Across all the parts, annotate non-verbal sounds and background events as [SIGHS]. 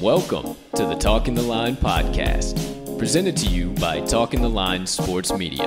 Welcome to the Talking the Line podcast, presented to you by Talking the Line Sports Media,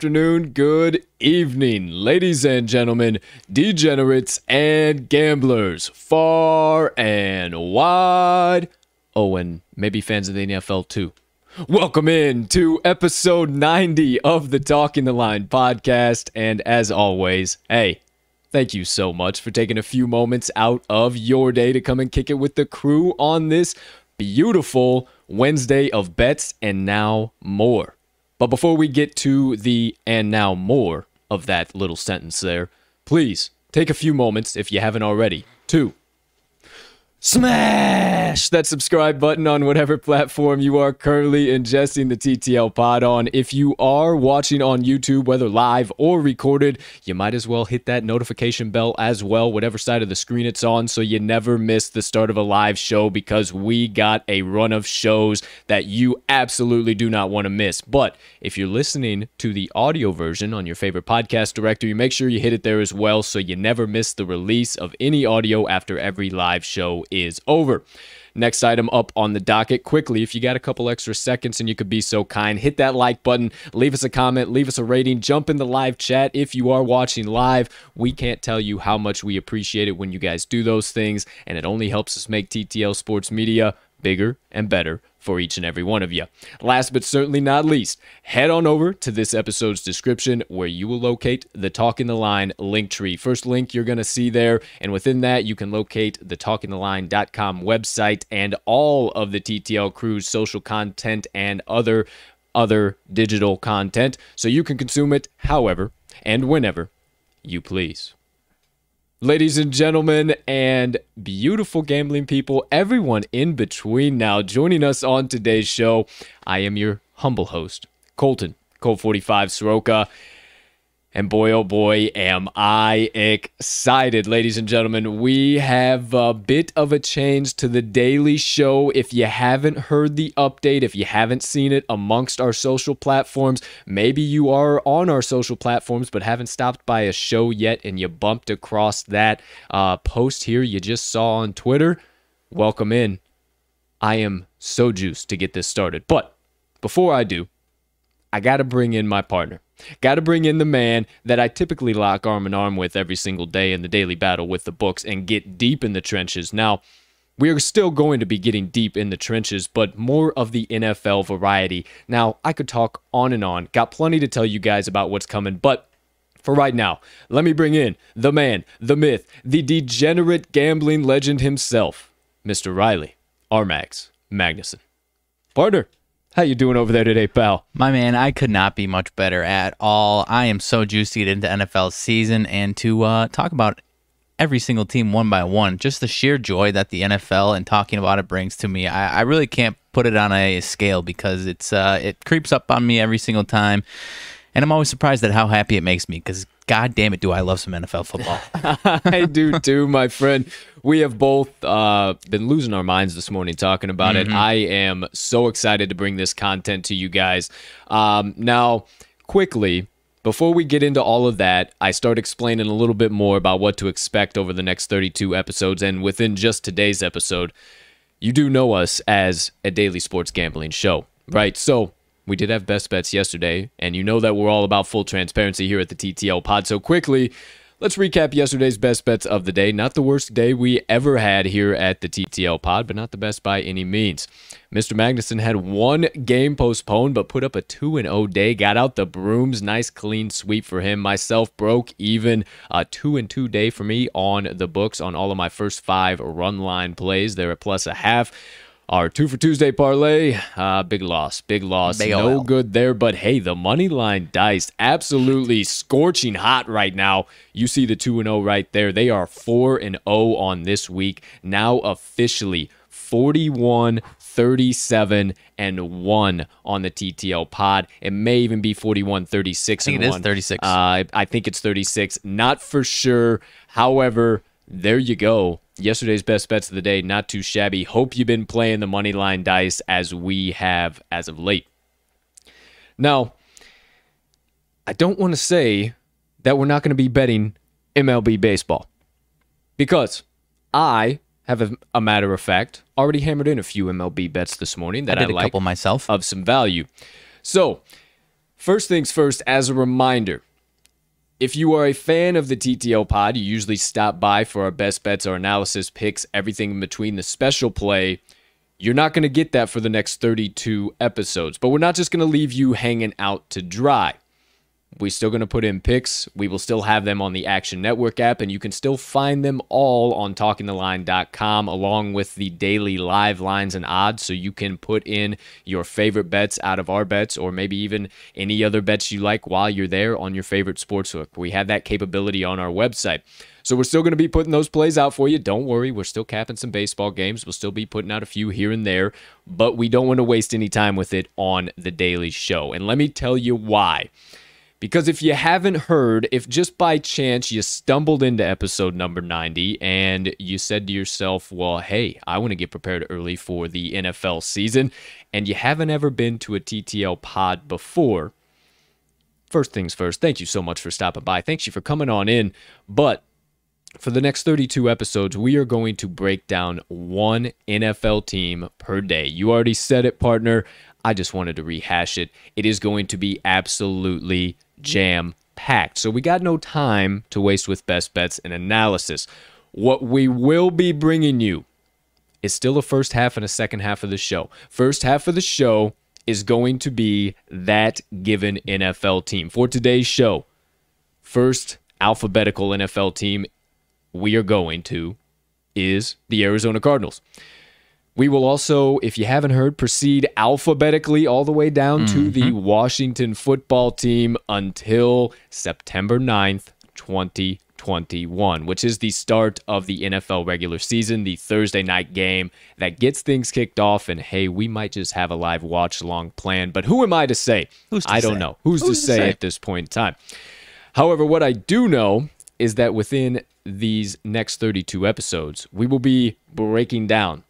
Afternoon, good evening, ladies and gentlemen, degenerates and gamblers, far and wide. Oh, and maybe fans of the NFL too. Welcome in to episode 90 of the Talking the Line podcast. And as always, hey, thank you so much for taking a few moments out of your day to come and kick it with the crew on this beautiful Wednesday of bets and now more. But before we get to the and now more of that little sentence there, please take a few moments, if you haven't already, to smash that subscribe button on whatever platform you are currently ingesting the TTL pod on. If you are watching on YouTube, whether live or recorded, you might as well hit that notification bell as well, whatever side of the screen it's on, so you never miss the start of a live show because we got a run of shows that you absolutely do not want to miss. But if you're listening to the audio version on your favorite podcast directory, make sure you hit it there as well so you never miss the release of any audio after every live show is over. Next item up on the docket quickly. If you got a couple extra seconds and you could be so kind, hit that like button, leave us a comment, leave us a rating, jump in the live chat if you are watching live. We can't tell you how much we appreciate it when you guys do those things, and it only helps us make TTL Sports Media bigger and better for each and every one of you. Last but certainly not least, head on over to this episode's description where you will locate the Talking the Line link tree. First link you're going to see there, and within that, you can locate the talkingtheline.com website and all of the TTL crew's social content and other other digital content so you can consume it however and whenever you please. Ladies and gentlemen, and beautiful gambling people, everyone in between now, joining us on today's show, I am your humble host, Colton, Colt 45 Soroka. And boy, oh boy, am I excited, ladies and gentlemen. We have a bit of a change to the daily show. If you haven't heard the update, if you haven't seen it amongst our social platforms, maybe you are on our social platforms but haven't stopped by a show yet and you bumped across that uh, post here you just saw on Twitter, welcome in. I am so juiced to get this started. But before I do, I got to bring in my partner. Got to bring in the man that I typically lock arm in arm with every single day in the daily battle with the books and get deep in the trenches. Now, we are still going to be getting deep in the trenches, but more of the NFL variety. Now, I could talk on and on, got plenty to tell you guys about what's coming, but for right now, let me bring in the man, the myth, the degenerate gambling legend himself, Mr. Riley Armax Magnuson. Partner, how you doing over there today, pal? My man, I could not be much better at all. I am so get into NFL season and to uh, talk about every single team one by one. Just the sheer joy that the NFL and talking about it brings to me. I, I really can't put it on a scale because it's uh, it creeps up on me every single time, and I'm always surprised at how happy it makes me because God damn it, do I love some NFL football. [LAUGHS] I do too, my friend. We have both uh, been losing our minds this morning talking about Mm-hmm. it. I am so excited to bring this content to you guys. Um, now, quickly, before we get into all of that, I start explaining a little bit more about what to expect over the next 32 episodes. And within just today's episode, you do know us as a daily sports gambling show, right? So we did have best bets yesterday, and you know that we're all about full transparency here at the TTL pod. So, quickly, let's recap yesterday's best bets of the day. Not the worst day we ever had here at the TTL pod, but not the best by any means. Mr. Magnuson had one game postponed, but put up a 2 0 day. Got out the brooms. Nice clean sweep for him. Myself broke even. A 2 2 day for me on the books on all of my first five run line plays. They're at plus a half. Our two for Tuesday parlay, uh, big loss, big loss. No good there, but hey, the money line dice absolutely scorching hot right now. You see the 2 and 0 right there. They are 4 and 0 on this week. Now officially 41 37 and 1 on the TTL pod. It may even be 41 36 think and it is 1. 36. Uh, I think it's 36. Not for sure. However, there you go. Yesterday's best bets of the day, not too shabby. Hope you've been playing the money line dice as we have as of late. Now, I don't want to say that we're not going to be betting MLB baseball because I have, a, a matter of fact, already hammered in a few MLB bets this morning that I, did like couple myself. of some value. So, first things first, as a reminder, if you are a fan of the TTL pod, you usually stop by for our best bets, our analysis picks, everything in between the special play. You're not going to get that for the next 32 episodes, but we're not just going to leave you hanging out to dry. We're still going to put in picks. We will still have them on the Action Network app, and you can still find them all on talkingtheline.com along with the daily live lines and odds. So you can put in your favorite bets out of our bets, or maybe even any other bets you like while you're there on your favorite sportsbook. We have that capability on our website. So we're still going to be putting those plays out for you. Don't worry, we're still capping some baseball games. We'll still be putting out a few here and there, but we don't want to waste any time with it on the daily show. And let me tell you why. Because if you haven't heard, if just by chance you stumbled into episode number 90 and you said to yourself, well, hey, I want to get prepared early for the NFL season, and you haven't ever been to a TTL pod before, first things first, thank you so much for stopping by. Thanks you for coming on in. But for the next 32 episodes, we are going to break down one NFL team per day. You already said it, partner. I just wanted to rehash it. It is going to be absolutely jam packed. So we got no time to waste with best bets and analysis. What we will be bringing you is still a first half and a second half of the show. First half of the show is going to be that given NFL team. For today's show, first alphabetical NFL team we are going to is the Arizona Cardinals. We will also, if you haven't heard, proceed alphabetically all the way down to the mm-hmm. Washington football team until September 9th, 2021, which is the start of the NFL regular season, the Thursday night game that gets things kicked off. And hey, we might just have a live watch along plan, but who am I to say? Who's to I don't say? know. Who's, Who's to, to say, say? at this point in time? However, what I do know is that within these next 32 episodes, we will be breaking down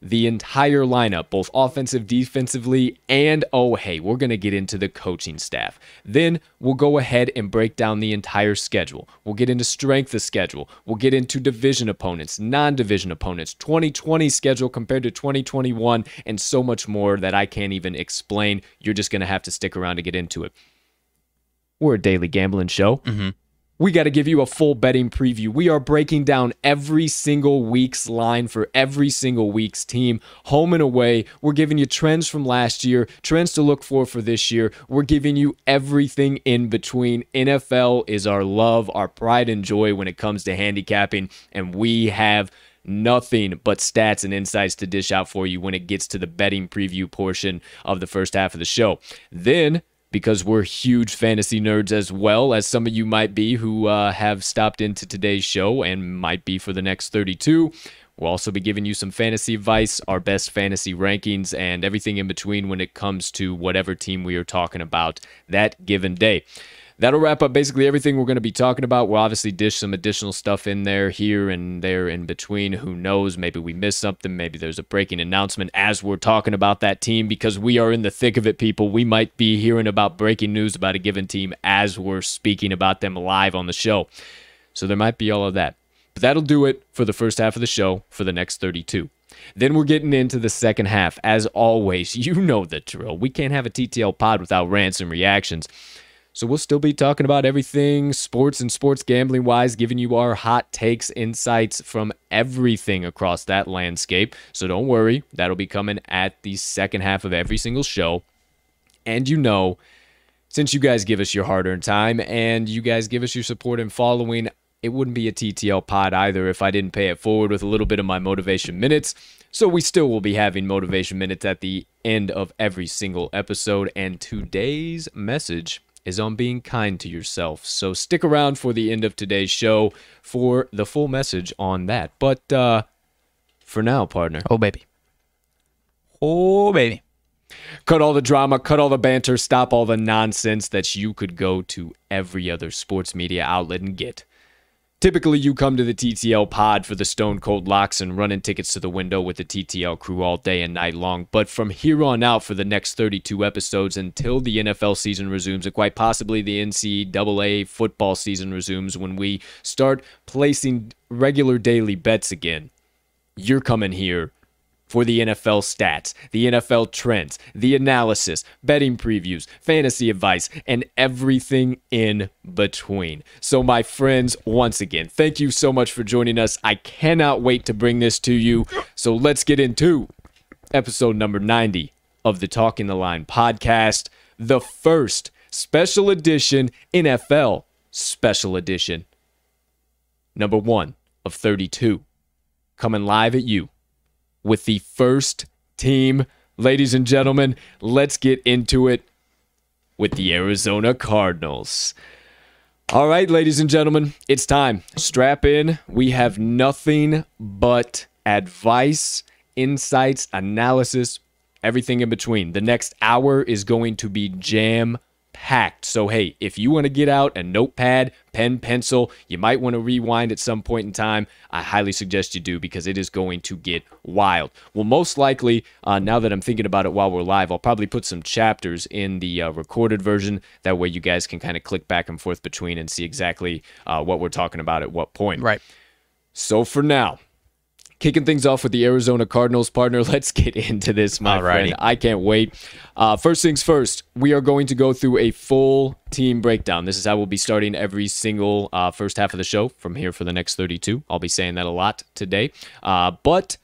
the entire lineup, both offensive, defensively, and oh, hey, we're going to get into the coaching staff. Then we'll go ahead and break down the entire schedule. We'll get into strength of schedule. We'll get into division opponents, non division opponents, 2020 schedule compared to 2021, and so much more that I can't even explain. You're just going to have to stick around to get into it. We're a daily gambling show. Mm-hmm. We got to give you a full betting preview. We are breaking down every single week's line for every single week's team, home and away. We're giving you trends from last year, trends to look for for this year. We're giving you everything in between. NFL is our love, our pride and joy when it comes to handicapping, and we have nothing but stats and insights to dish out for you when it gets to the betting preview portion of the first half of the show. Then because we're huge fantasy nerds as well as some of you might be who uh, have stopped into today's show and might be for the next 32. We'll also be giving you some fantasy advice, our best fantasy rankings, and everything in between when it comes to whatever team we are talking about that given day. That'll wrap up basically everything we're going to be talking about. We'll obviously dish some additional stuff in there, here and there in between. Who knows? Maybe we miss something. Maybe there's a breaking announcement as we're talking about that team because we are in the thick of it, people. We might be hearing about breaking news about a given team as we're speaking about them live on the show. So there might be all of that. But that'll do it for the first half of the show for the next 32. Then we're getting into the second half. As always, you know the drill. We can't have a TTL pod without rants and reactions. So we'll still be talking about everything sports and sports gambling wise, giving you our hot takes, insights from everything across that landscape. So don't worry, that'll be coming at the second half of every single show. And you know, since you guys give us your hard earned time and you guys give us your support and following, it wouldn't be a TTL pod either if I didn't pay it forward with a little bit of my motivation minutes. So we still will be having motivation minutes at the end of every single episode. And today's message is on being kind to yourself. So stick around for the end of today's show for the full message on that. But uh, for now, partner. Oh, baby. Oh, baby. Cut all the drama, cut all the banter, stop all the nonsense that you could go to every other sports media outlet and get. Typically, you come to the TTL pod for the stone cold locks and running tickets to the window with the TTL crew all day and night long. But from here on out, for the next 32 episodes until the NFL season resumes, and quite possibly the NCAA football season resumes when we start placing regular daily bets again, you're coming here for the NFL stats, the NFL trends, the analysis, betting previews, fantasy advice, and everything in between. So, my friends, once again, thank you so much for joining us. I cannot wait to bring this to you. So, let's get into episode number 90 of the Talking the Line podcast, the first special edition NFL special edition, number one of 32, coming live at you with the first team. Ladies and gentlemen, let's get into it with the Arizona Cardinals. All right, ladies and gentlemen, it's time. Strap in. We have nothing but advice, insights, analysis, everything in between. The next hour is going to be jam packed. So, hey, if you want to get out a notepad, pen, pencil, you might want to rewind at some point in time. I highly suggest you do because it is going to get wild. Well, most likely, uh, now that I'm thinking about it while we're live, I'll probably put some chapters in the uh, recorded version. That way, you guys can kind of click back and forth between and see exactly uh, what we're talking about at what point. Right. So, for now, Kicking things off with the Arizona Cardinals partner, [LAUGHS] let's get into this, my Alrighty. friend. I can't wait. Uh, first things first, we are going to go through a full team breakdown. This is how we'll be starting every single uh, first half of the show from here for the next 32. I'll be saying that a lot today. Uh, but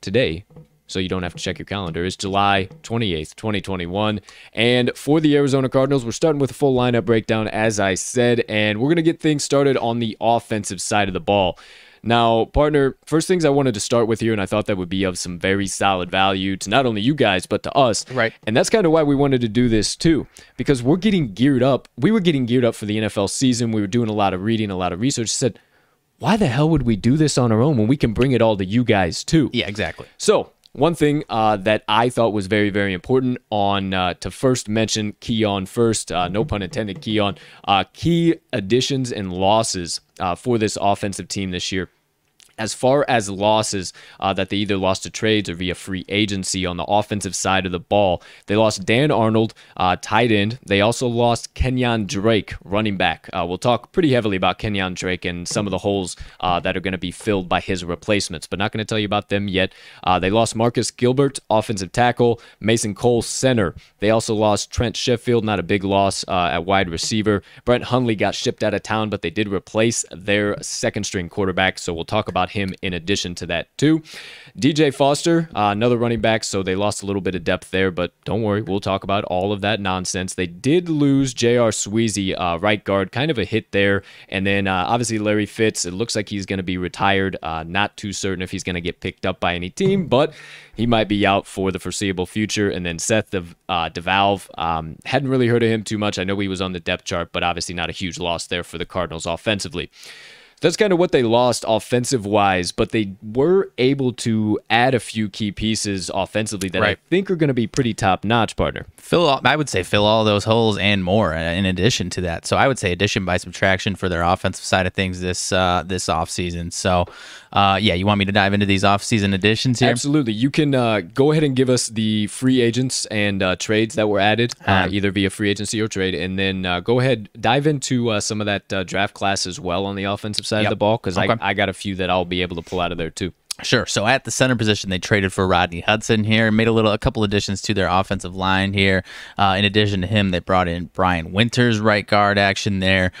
today, so you don't have to check your calendar, is July 28th, 2021. And for the Arizona Cardinals, we're starting with a full lineup breakdown, as I said, and we're going to get things started on the offensive side of the ball. Now, partner, first things I wanted to start with here, and I thought that would be of some very solid value to not only you guys, but to us. Right. And that's kind of why we wanted to do this too, because we're getting geared up. We were getting geared up for the NFL season. We were doing a lot of reading, a lot of research. Said, why the hell would we do this on our own when we can bring it all to you guys too? Yeah, exactly. So, one thing uh, that I thought was very, very important on uh, to first mention Keon first, uh, no pun intended, Keon, uh, key additions and losses uh, for this offensive team this year. As far as losses uh, that they either lost to trades or via free agency on the offensive side of the ball, they lost Dan Arnold, uh, tight end. They also lost Kenyan Drake, running back. Uh, we'll talk pretty heavily about Kenyan Drake and some of the holes uh, that are going to be filled by his replacements, but not going to tell you about them yet. Uh, they lost Marcus Gilbert, offensive tackle, Mason Cole, center. They also lost Trent Sherfield, not a big loss uh, at wide receiver. Brett Hundley got shipped out of town, but they did replace their second string quarterback, so we'll talk about him in addition to that too. DJ Foster, uh, another running back, so they lost a little bit of depth there, but don't worry, we'll talk about all of that nonsense. They did lose J.R. Sweezy, uh, right guard, kind of a hit there, and then uh, obviously Larry Fitz. It looks like he's going to be retired. Uh, not too certain if he's going to get picked up by any team, but he might be out for the foreseeable future. And then Seth De- uh, DeValve, um, hadn't really heard of him too much. I know he was on the depth chart, but obviously not a huge loss there for the Cardinals offensively that's kind of what they lost offensive wise, but they were able to add a few key pieces offensively that Right. I think are going to be pretty top notch, partner. Fill, all, I would say, fill all those holes and more. uh, In addition to that, so I would say addition by subtraction for their offensive side of things this uh, this offseason. So, uh, yeah, you want me to dive into these offseason additions here? Absolutely. You can uh, go ahead and give us the free agents and uh, trades that were added, uh, Um, either via free agency or trade, and then uh, go ahead dive into uh, some of that uh, draft class as well on the offensive side Yep. of the ball because Okay. I, I got a few that I'll be able to pull out of there too. Sure. So at the center position, they traded for Rodney Hudson here, and made a little, a couple additions to their offensive line here. Uh, in addition to him, they brought in Brian Winters, right guard action there.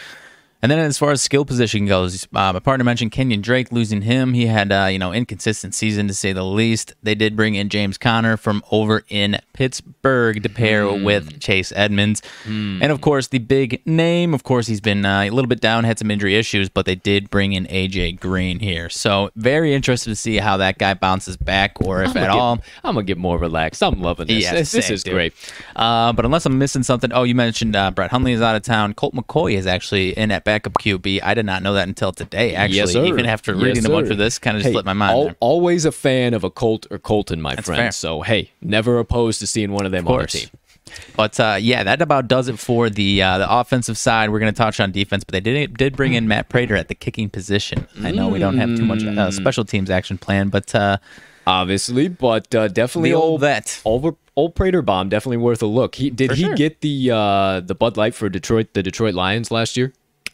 And then as far as skill position goes, uh, my partner mentioned Kenyan Drake losing him. He had uh, you know inconsistent season to say the least. They did bring in James Conner from over in Pittsburgh to pair mm. with Chase Edmonds, mm. and of course the big name. Of course he's been uh, a little bit down, had some injury issues, but they did bring in AJ Green here. So very interested to see how that guy bounces back, or if at get, all. I'm gonna get more relaxed. I'm loving this. Yes, this, this is dude. great. Uh, but unless I'm missing something, oh, you mentioned uh, Brett Hundley is out of town. Colt McCoy is actually in at backup QB. I did not know that until today. Actually, yes, even after reading yes, a bunch of this, kind of hey, slipped my mind. Al- always a fan of a Colt or Colton, my That's friend. Fair. So hey, never opposed to seeing one of them of on our team. But uh, yeah, that about does it for the uh, the offensive side. We're going to touch on defense, but they did did bring in Matt Prater at the kicking position. I know we don't have too much uh, mm. special teams action plan, but uh, obviously, but uh, definitely the old vet. Over old Prater bomb, definitely worth a look. He did for he sure. get the uh, the Bud Light for Detroit the Detroit Lions last year?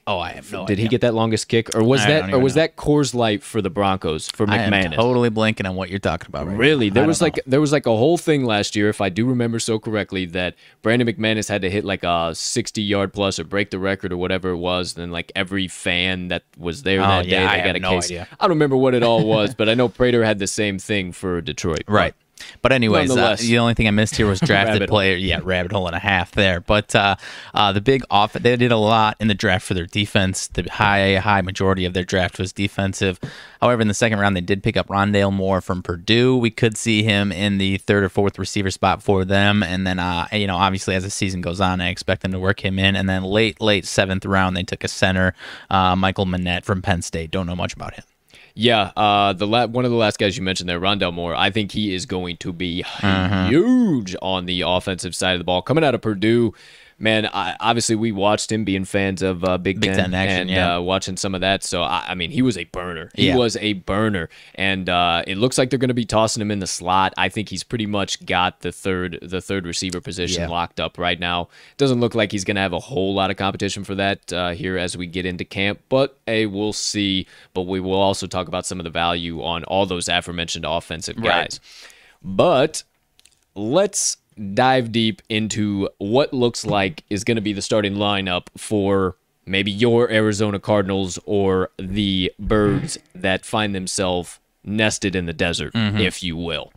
Oh, I have no Did idea. he get that longest kick, or was I that, or was know. that Coors Light for the Broncos for McManus? I am totally blanking on what you're talking about. Right really, now. there was like know. there was like a whole thing last year, if I do remember so correctly, that Brandon McManus had to hit like a 60 yard plus or break the record or whatever it was. Then like every fan that was there oh, that yeah, day, they got a no case. Idea. I don't remember what it all was, but I know Prater had the same thing for Detroit. Right. But anyways, uh, the only thing I missed here was [LAUGHS] drafted player. Yeah, rabbit hole and a half there. But uh, uh, the big off, they did a lot in the draft for their defense. The high high majority of their draft was defensive. However, in the second round, they did pick up Rondale Moore from Purdue. We could see him in the third or fourth receiver spot for them. And then, uh, you know, obviously as the season goes on, I expect them to work him in. And then late late seventh round, they took a center, uh, Michael Menet from Penn State. Don't know much about him. Yeah, uh, the la- one of the last guys you mentioned there, Rondale Moore. I think he is going to be uh-huh. huge on the offensive side of the ball. Coming out of Purdue, man, I, obviously we watched him being fans of uh, Big, Big Ten, Ten action, and yeah. uh, watching some of that. So I, I, mean, he was a burner. He yeah. was a burner, and uh, it looks like they're going to be tossing him in the slot. I think he's pretty much got the third the third receiver position yeah. locked up right now. Doesn't look like he's going to have a whole lot of competition for that uh, here as we get into camp, but hey, we'll see. But we will also talk about some of the value on all those aforementioned offensive guys. Right. But let's dive deep into what looks like is going to be the starting lineup for maybe your Arizona Cardinals or the birds that find themselves nested in the desert, mm-hmm. if you will.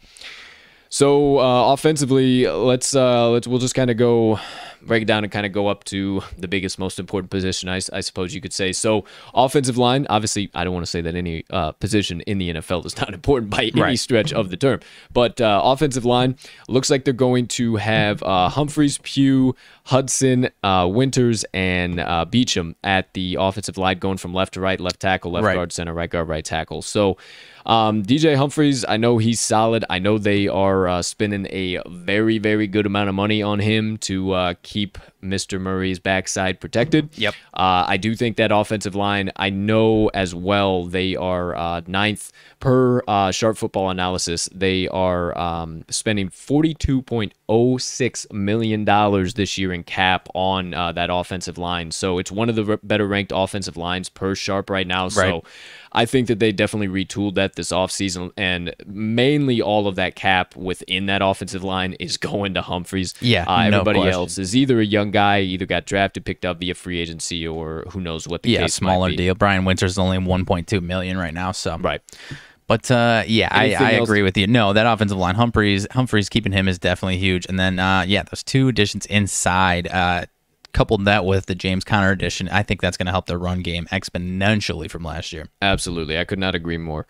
So uh, offensively, let's uh, let's we'll just kind of go break it down and kind of go up to the biggest, most important position, I, I suppose you could say. So, offensive line, obviously, I don't want to say that any uh, position in the NFL is not [LAUGHS] important by any right. stretch of the term, but uh, offensive line looks like they're going to have uh, Humphries, Pugh, Hudson, uh, Winters, and uh, Beachum at the offensive line, going from left to right, left tackle, left right. guard, center, right guard, right tackle. So, um, DJ Humphries, I know he's solid. I know they are uh, spending a very, very good amount of money on him to uh, keep Mr. Murray's backside protected. Yep. Uh, I do think that offensive line, I know as well, they are uh, ninth per uh, Sharp Football Analysis. They are um, spending $42.06 million this year in cap on uh, that offensive line. So it's one of the better ranked offensive lines per Sharp right now. Right. So. I think that they definitely retooled that this offseason, and mainly all of that cap within that offensive line is [LAUGHS] going to Humphries. Yeah, uh, everybody no else is either a young guy, either got drafted, picked up via free agency, or who knows what the yeah, case smaller deal. Brian Winters is only 1.2 million right now, so right. But uh, yeah, I, I, agree with you. No, that offensive line, Humphries, Humphries keeping him is definitely huge. And then uh, yeah, those two additions inside. Uh, coupled that with the James Conner addition, I think that's going to help their run game exponentially from last year. Absolutely. I could not agree more.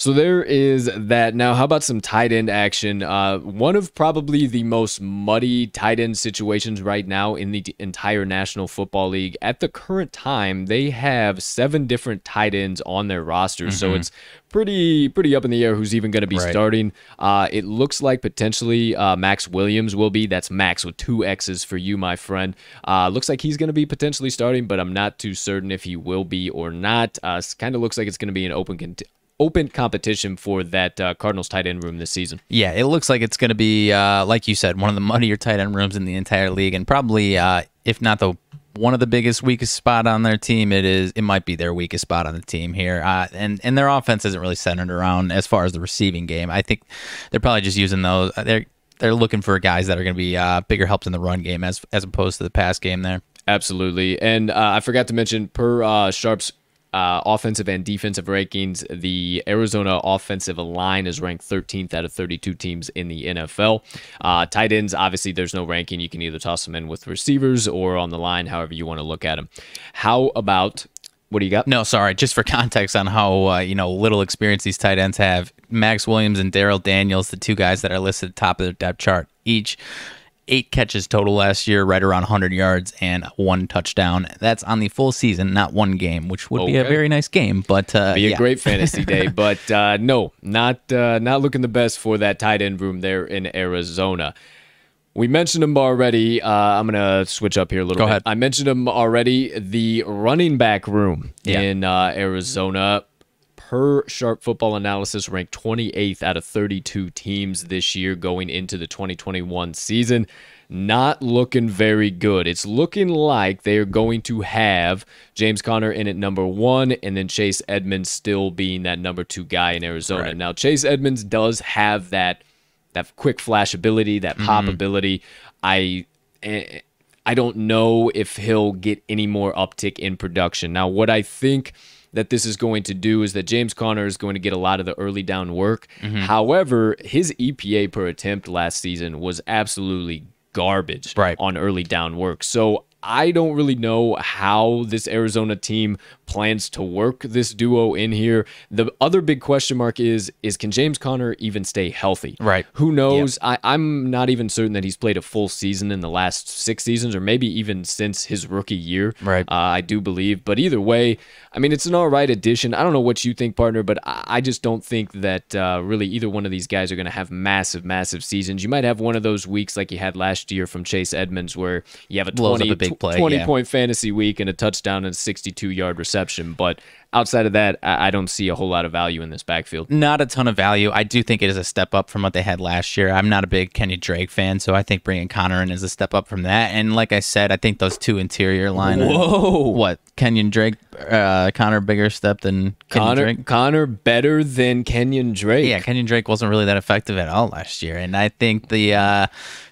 So there is that. Now, how about some tight end action? Uh, one of probably the most muddy tight end situations right now in the entire National Football League. At the current time, they have seven different tight ends on their roster, mm-hmm. so it's pretty pretty up in the air who's even going to be right. starting. Uh, it looks like potentially uh, Maxx Williams will be. That's Max with two X's for you, my friend. Uh, looks like he's going to be potentially starting, but I'm not too certain if he will be or not. Uh, kind of looks like it's going to be an open open competition for that uh, Cardinals tight end room this season. Yeah, it looks like it's going to be, uh, like you said, one of the muddier tight end rooms in the entire league, and probably, uh, if not the one of the biggest weakest spot on their team, it is it might be their weakest spot on the team here. Uh, and and their offense isn't really centered around as far as the receiving game. I think they're probably just using those. They're they're looking for guys that are going to be uh, bigger helps in the run game as as opposed to the pass game there. Absolutely. And uh, I forgot to mention per uh, Sharp's uh, offensive and defensive rankings, the Arizona offensive line is ranked 13th out of 32 teams in the NFL. Uh, tight ends, obviously, there's no ranking. You can either toss them in with receivers or on the line, however you want to look at them. How about what do you got? No, sorry. Just for context on how uh, you know little experience these tight ends have, Maxx Williams and Darrell Daniels, the two guys that are listed at the top of the depth chart, each eight catches total last year, right around 100 yards and one touchdown. That's on the full season, not one game, which would okay. be a very nice game. But uh, be a yeah. great fantasy day. [LAUGHS] But uh, no, not uh, not looking the best for that tight end room there in Arizona. We mentioned him already. Uh, I'm gonna switch up here a little Go bit. Ahead. I mentioned him already. The running back room yeah. in uh, Arizona per Sharp Football Analysis ranked 28th out of 32 teams this year going into the 2021 season. Not looking very good. It's looking like they are going to have James Conner in at number one, and then Chase Edmonds still being that number two guy in Arizona. Right. Now, Chase Edmonds does have that that quick flash ability, that pop mm-hmm. ability. I. Eh, I don't know if he'll get any more uptick in production. Now, what I think that this is going to do is that James Conner is going to get a lot of the early down work. Mm-hmm. However, his EPA per attempt last season was absolutely garbage right. on early down work. So I don't really know how this Arizona team plans to work this duo in here. The other big question mark is is can James Conner even stay healthy? Right. Who knows? Yep. I, I'm not even certain that he's played a full season in the last six seasons, or maybe even since his rookie year. Right. Uh, I do believe. But either way, I mean, it's an all right addition. I don't know what you think, partner, but I, I just don't think that uh, really either one of these guys are going to have massive, massive seasons. You might have one of those weeks like you had last year from Chase Edmonds where you have a 20, a big play, 20 yeah. point fantasy week and a touchdown and a 62 yard reception. But outside of that, I don't see a whole lot of value in this backfield. Not a ton of value. I do think it is a step up from what they had last year. I'm not a big Kenny Drake fan, so I think bringing Conner in is a step up from that. And like I said, I think those two interior line. Whoa! What Kenyan Drake, uh, Conner bigger step than Conner. Drake? Conner better than Kenyan Drake. Yeah, Kenyan Drake wasn't really that effective at all last year, and I think the. Uh,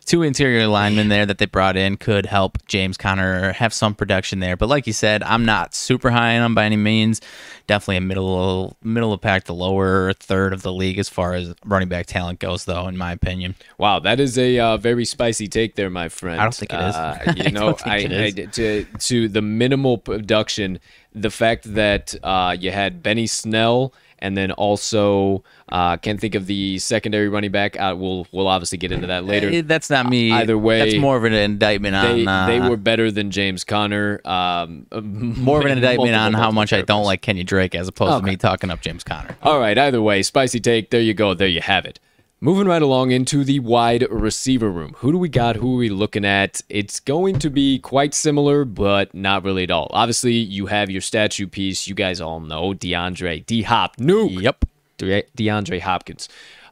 two interior linemen there that they brought in could help James Conner have some production there. But like you said, I'm not super high on him by any means. Definitely a middle middle of pack, the lower third of the league as far as running back talent goes, though, in my opinion. Wow, that is a uh, very spicy take there, my friend. I don't think it is. Uh, [LAUGHS] you know, I, I, I, to to the minimal production, the fact that uh, you had Benny Snell and then also uh, can't think of the secondary running back. Uh, we'll we'll obviously get into that later. Eh, that's not me. Either way, that's more of an indictment they, on. Uh, they were better than James Conner. Um, [LAUGHS] more of an indictment on how much I don't like Kenny Drake as opposed okay. to me talking up James Conner. All right. Either way, spicy take. There you go. There you have it. Moving right along into the wide receiver room. Who do we got? Who are we looking at? It's going to be quite similar, but not really at all. Obviously, you have your statue piece. You guys all know DeAndre D Hop Nuke. Yep. DeAndre Hopkins.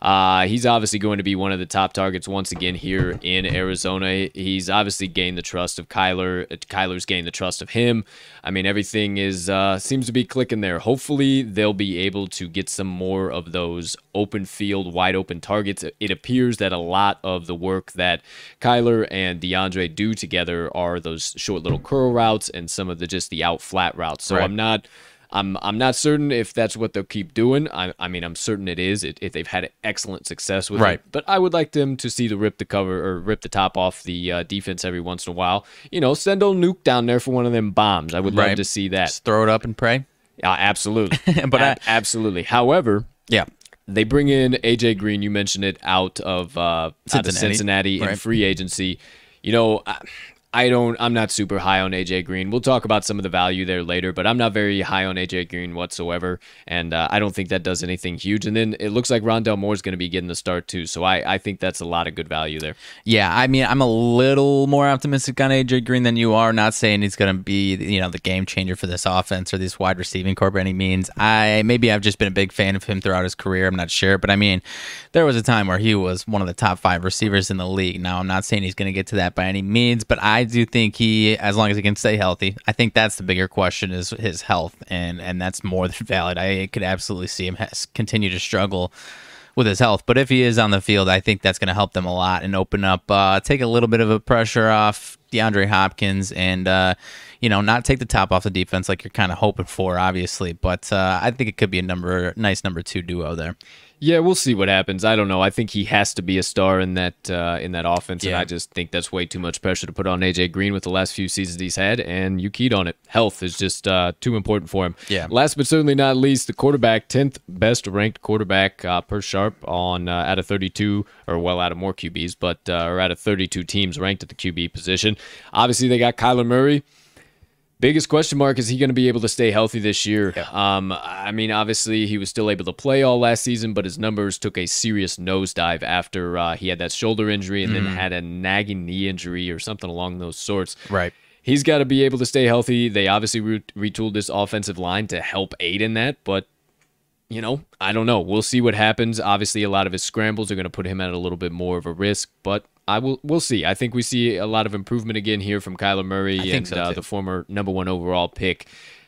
Uh, he's obviously going to be one of the top targets once again here in Arizona. He's obviously gained the trust of Kyler. Kyler's gained the trust of him. I mean, everything is uh, seems to be clicking there. Hopefully, they'll be able to get some more of those open field, wide open targets. It appears that a lot of the work that Kyler and DeAndre do together are those short little curl routes and some of the just the out flat routes. So right. I'm not I'm I'm not certain if that's what they'll keep doing. I, I mean, I'm certain it is It, if they've had excellent success with right. it. But I would like them to see the rip the cover or rip the top off the uh, defense every once in a while. You know, send old Nuke down there for one of them bombs. I would right. love to see that. Just throw it up and pray. Yeah, absolutely. [LAUGHS] but A- I, absolutely. However, yeah. They bring in AJ Green. You mentioned it out of uh, Cincinnati, out of Cincinnati right. in free agency. You know, I don't. I'm not super high on AJ Green. We'll talk about some of the value there later, but I'm not very high on AJ Green whatsoever, and uh, I don't think that does anything huge. And then it looks like Rondale Moore is going to be getting the start too, so I, I think that's a lot of good value there. Yeah, I mean, I'm a little more optimistic on AJ Green than you are. Not saying he's going to be you know the game changer for this offense or this wide receiving core by any means. I maybe I've just been a big fan of him throughout his career. I'm not sure, but I mean, there was a time where he was one of the top five receivers in the league. Now I'm not saying he's going to get to that by any means, but I I do think he, as long as he can stay healthy, I think that's the bigger question is his health, and and that's more than [LAUGHS] valid. I could absolutely see him continue to struggle with his health, but if he is on the field, I think that's going to help them a lot and open up, uh, take a little bit of a pressure off DeAndre Hopkins, and uh, you know not take the top off the defense like you're kind of hoping for, obviously. But uh, I think it could be a number nice number two duo there. Yeah, we'll see what happens. I don't know. I think he has to be a star in that uh, in that offense, and I just think that's way too much pressure to put on AJ Green with the last few seasons he's had. And you keyed on it. Health is just uh, too important for him. Yeah. Last but certainly not least, the quarterback, tenth best ranked quarterback uh, per sharp on uh, out of thirty two, or well, out of more QBs, but uh, or out of thirty two teams ranked at the QB position. Obviously, they got Kyler Murray. Biggest question mark is he going to be able to stay healthy this year? Um, I mean, obviously he was still able to play all last season, but his numbers took a serious nosedive after uh, he had that shoulder injury and then had a nagging knee injury or something along those sorts. Right. He's got to be able to stay healthy. They obviously re- retooled this offensive line to help aid in that, but you know, I don't know. We'll see what happens. Obviously, a lot of his scrambles are going to put him at a little bit more of a risk, but I will. We'll see. I think we see a lot of improvement again here from Kyler Murray think and so, uh, the former number one overall pick.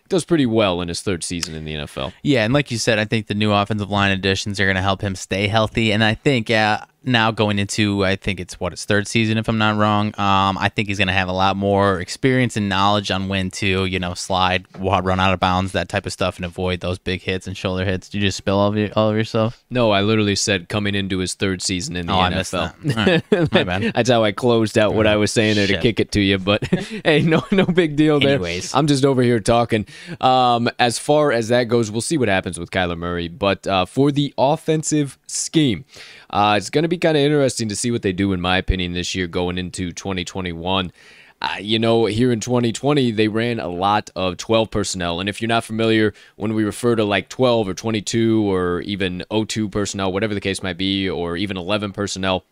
Does pretty well in his third season in the NFL. Yeah, and like you said, I think the new offensive line additions are going to help him stay healthy. And I think uh, now going into, I think it's what his third season, if I'm not wrong. Um, I think he's going to have a lot more experience and knowledge on when to, you know, slide, run out of bounds, that type of stuff, and avoid those big hits and shoulder hits. Did you just spill all of, your, all of yourself? No, I literally said coming into his third season in the Oh, I NFL. All right. [LAUGHS] My bad. That's how I closed out what I was saying there to kick it to you. But [LAUGHS] hey, no, no big deal there. Anyways. I'm just over here talking. Um, as far as that goes, we'll see what happens with Kyler Murray. But uh, for the offensive scheme, uh, it's going to be kind of interesting to see what they do, in my opinion, this year going into 2021. Uh, you know, here in 2020, they ran a lot of 12 personnel. And if you're not familiar, when we refer to like 12 or 22 or even 02 personnel, whatever the case might be, or even 11 personnel,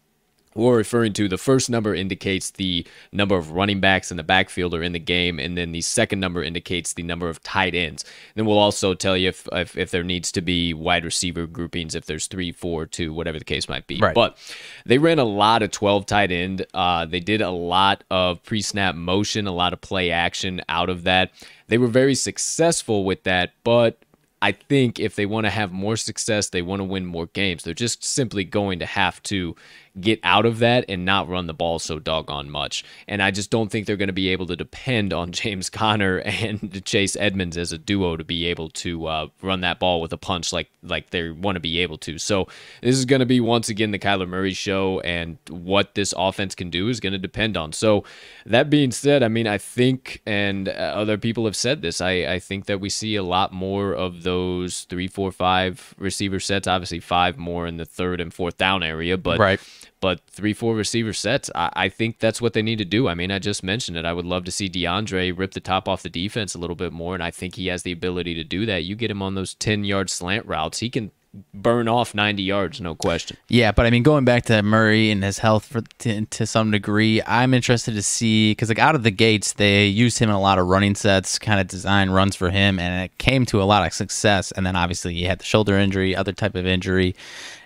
we're referring to the first number indicates the number of running backs in the backfield or in the game, and then the second number indicates the number of tight ends. Then we'll also tell you if, if, if there needs to be wide receiver groupings, if there's three, four, two, whatever the case might be. Right. But they ran a lot of 12 tight end. Uh, they did a lot of pre snap motion, a lot of play action out of that. They were very successful with that, but I think if they want to have more success, they want to win more games. They're just simply going to have to get out of that and not run the ball so doggone much. And I just don't think they're going to be able to depend on [LAUGHS] James Conner and Chase Edmonds as a duo to be able to uh, run that ball with a punch like like they want to be able to. So this is going to be once again the Kyler Murray show, and what this offense can do is going to depend on. So that being said, I mean I think, and uh, other people have said this, I I think that we see a lot more of those three, four, five receiver sets. Obviously, five more in the third and fourth down area, but Right. But three, four receiver sets, I, I think that's what they need to do. I mean, I just mentioned it. I would love to see DeAndre rip the top off the defense a little bit more, and I think he has the ability to do that. You get him on those 10 yard slant routes, he can burn off 90 yards, no question. Yeah, but I mean, going back to Murray and his health for, to, to some degree, I'm interested to see because like out of the gates, they used him in a lot of running sets, kind of design runs for him, and it came to a lot of success. And then obviously he had the shoulder injury, other type of injury,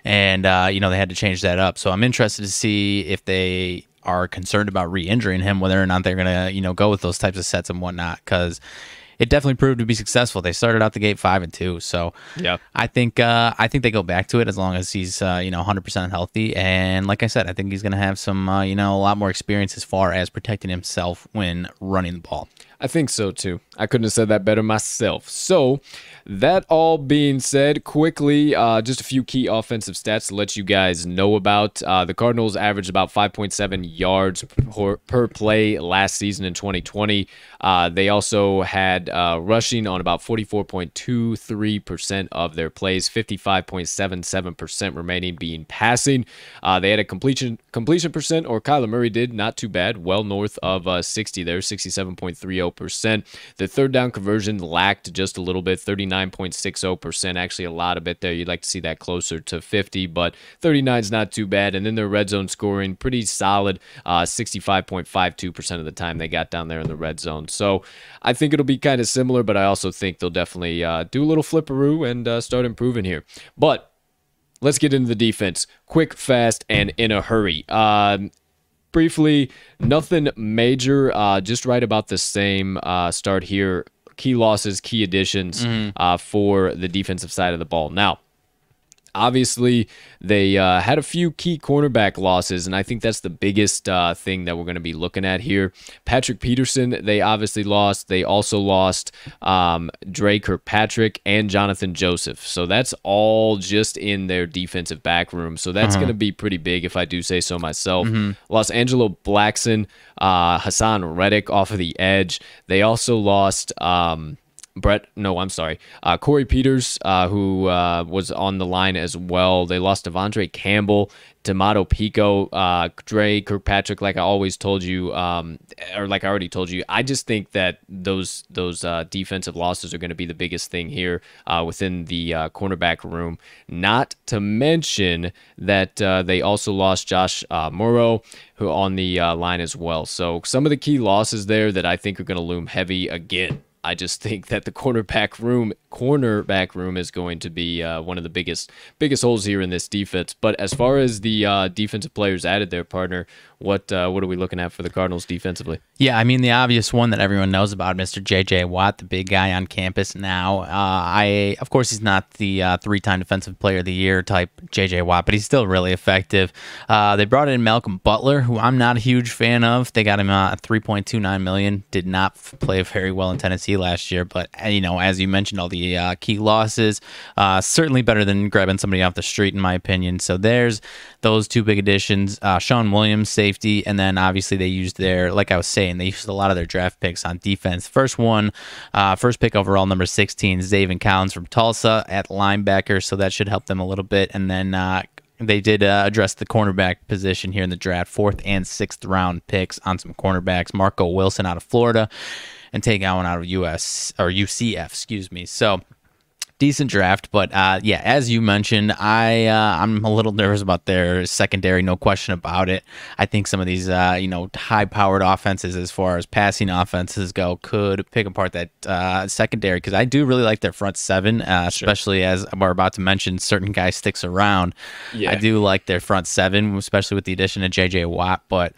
and uh, you know they had to change that up. So I'm interested to see if they are concerned about re-injuring him, whether or not they're gonna you know go with those types of sets and whatnot, because. It definitely proved to be successful. They started out the gate five and two, so Yeah. I think uh, I think they go back to it as long as he's uh, you know 100% healthy. And like I said, I think he's going to have some uh, you know a lot more experience as far as protecting himself when running the ball. I think so too. I couldn't have said that better myself. So, that all being said, quickly, uh, just a few key offensive stats to let you guys know about. Uh, the Cardinals averaged about 5.7 yards per, per play last season in 2020. Uh, they also had uh, rushing on about 44.23% of their plays, 55.77% remaining being passing. Uh, they had a completion completion percent, or Kyler Murray did, not too bad, well north of uh, 60 there, 67.30%. The third down conversion lacked just a little bit, 39.60%, actually a lot of it there. You'd like to see that closer to 50, but 39 is not too bad. And then their red zone scoring, pretty solid, uh, 65.52% of the time they got down there in the red zone. So I think it'll be kind of similar, but I also think they'll definitely uh, do a little flipperoo and uh, start improving here. But let's get into the defense quick, fast, and in a hurry. Um, briefly, nothing major, uh, just right about the same uh, start here. Key losses, key additions uh, for the defensive side of the ball. Now, obviously they uh, had a few key cornerback losses and i think that's the biggest uh, thing that we're going to be looking at here. Patrick peterson they obviously lost. They also lost um, dre kirkpatrick and jonathan joseph. So that's all just in their defensive back room. So that's going to be pretty big if i do say so myself. Los angelo blackson uh, haason reddick off of the edge. They also lost um, Brett, no, I'm sorry. Uh, Corey Peters, uh, who uh, was on the line as well. They lost De'Vondre Campbell, Tomato Pico, uh, Dre Kirkpatrick. Like I always told you, um, or like I already told you, I just think that those those uh, defensive losses are going to be the biggest thing here uh, within the uh, cornerback room. Not to mention that they also lost Josh Mauro, who on the line as well. So some of the key losses there that I think are going to loom heavy again. I just think that the cornerback room cornerback room is going to be uh, one of the biggest biggest holes here in this defense. But as far as the uh, defensive players added there, partner, what uh, what are we looking at for the Cardinals defensively? Yeah, I mean the obvious one that everyone knows about, Mr. J.J. Watt, the big guy on campus now. Uh, I of course he's not the uh, three-time Defensive Player of the Year type J.J. Watt, but he's still really effective. Uh, they brought in Malcolm Butler, who I'm not a huge fan of. They got him at 3.29 million. Did not play very well in Tennessee last year, but you know, as you mentioned, all the uh, key losses, uh, certainly better than grabbing somebody off the street, in my opinion. So there's those two big additions. Uh, Shawn Williams, safety, and then obviously they used their, like I was saying, they used a lot of their draft picks on defense. First one, uh, first pick overall, number 16, Zaven Collins from Tulsa at linebacker, so that should help them a little bit. And then uh, they did uh, address the cornerback position here in the draft, fourth and sixth round picks on some cornerbacks. Marco Wilson out of Florida, and Tay Gowan out of US or UCF, excuse me. So decent draft, but uh, yeah, as you mentioned, I uh, I'm a little nervous about their secondary, no question about it. I think some of these uh, you know high-powered offenses, as far as passing offenses go, could pick apart that uh, secondary because I do really like their front seven, uh, especially as we're about to mention, certain guy sticks around. Yeah. I do like their front seven, especially with the addition of J.J. Watt, but.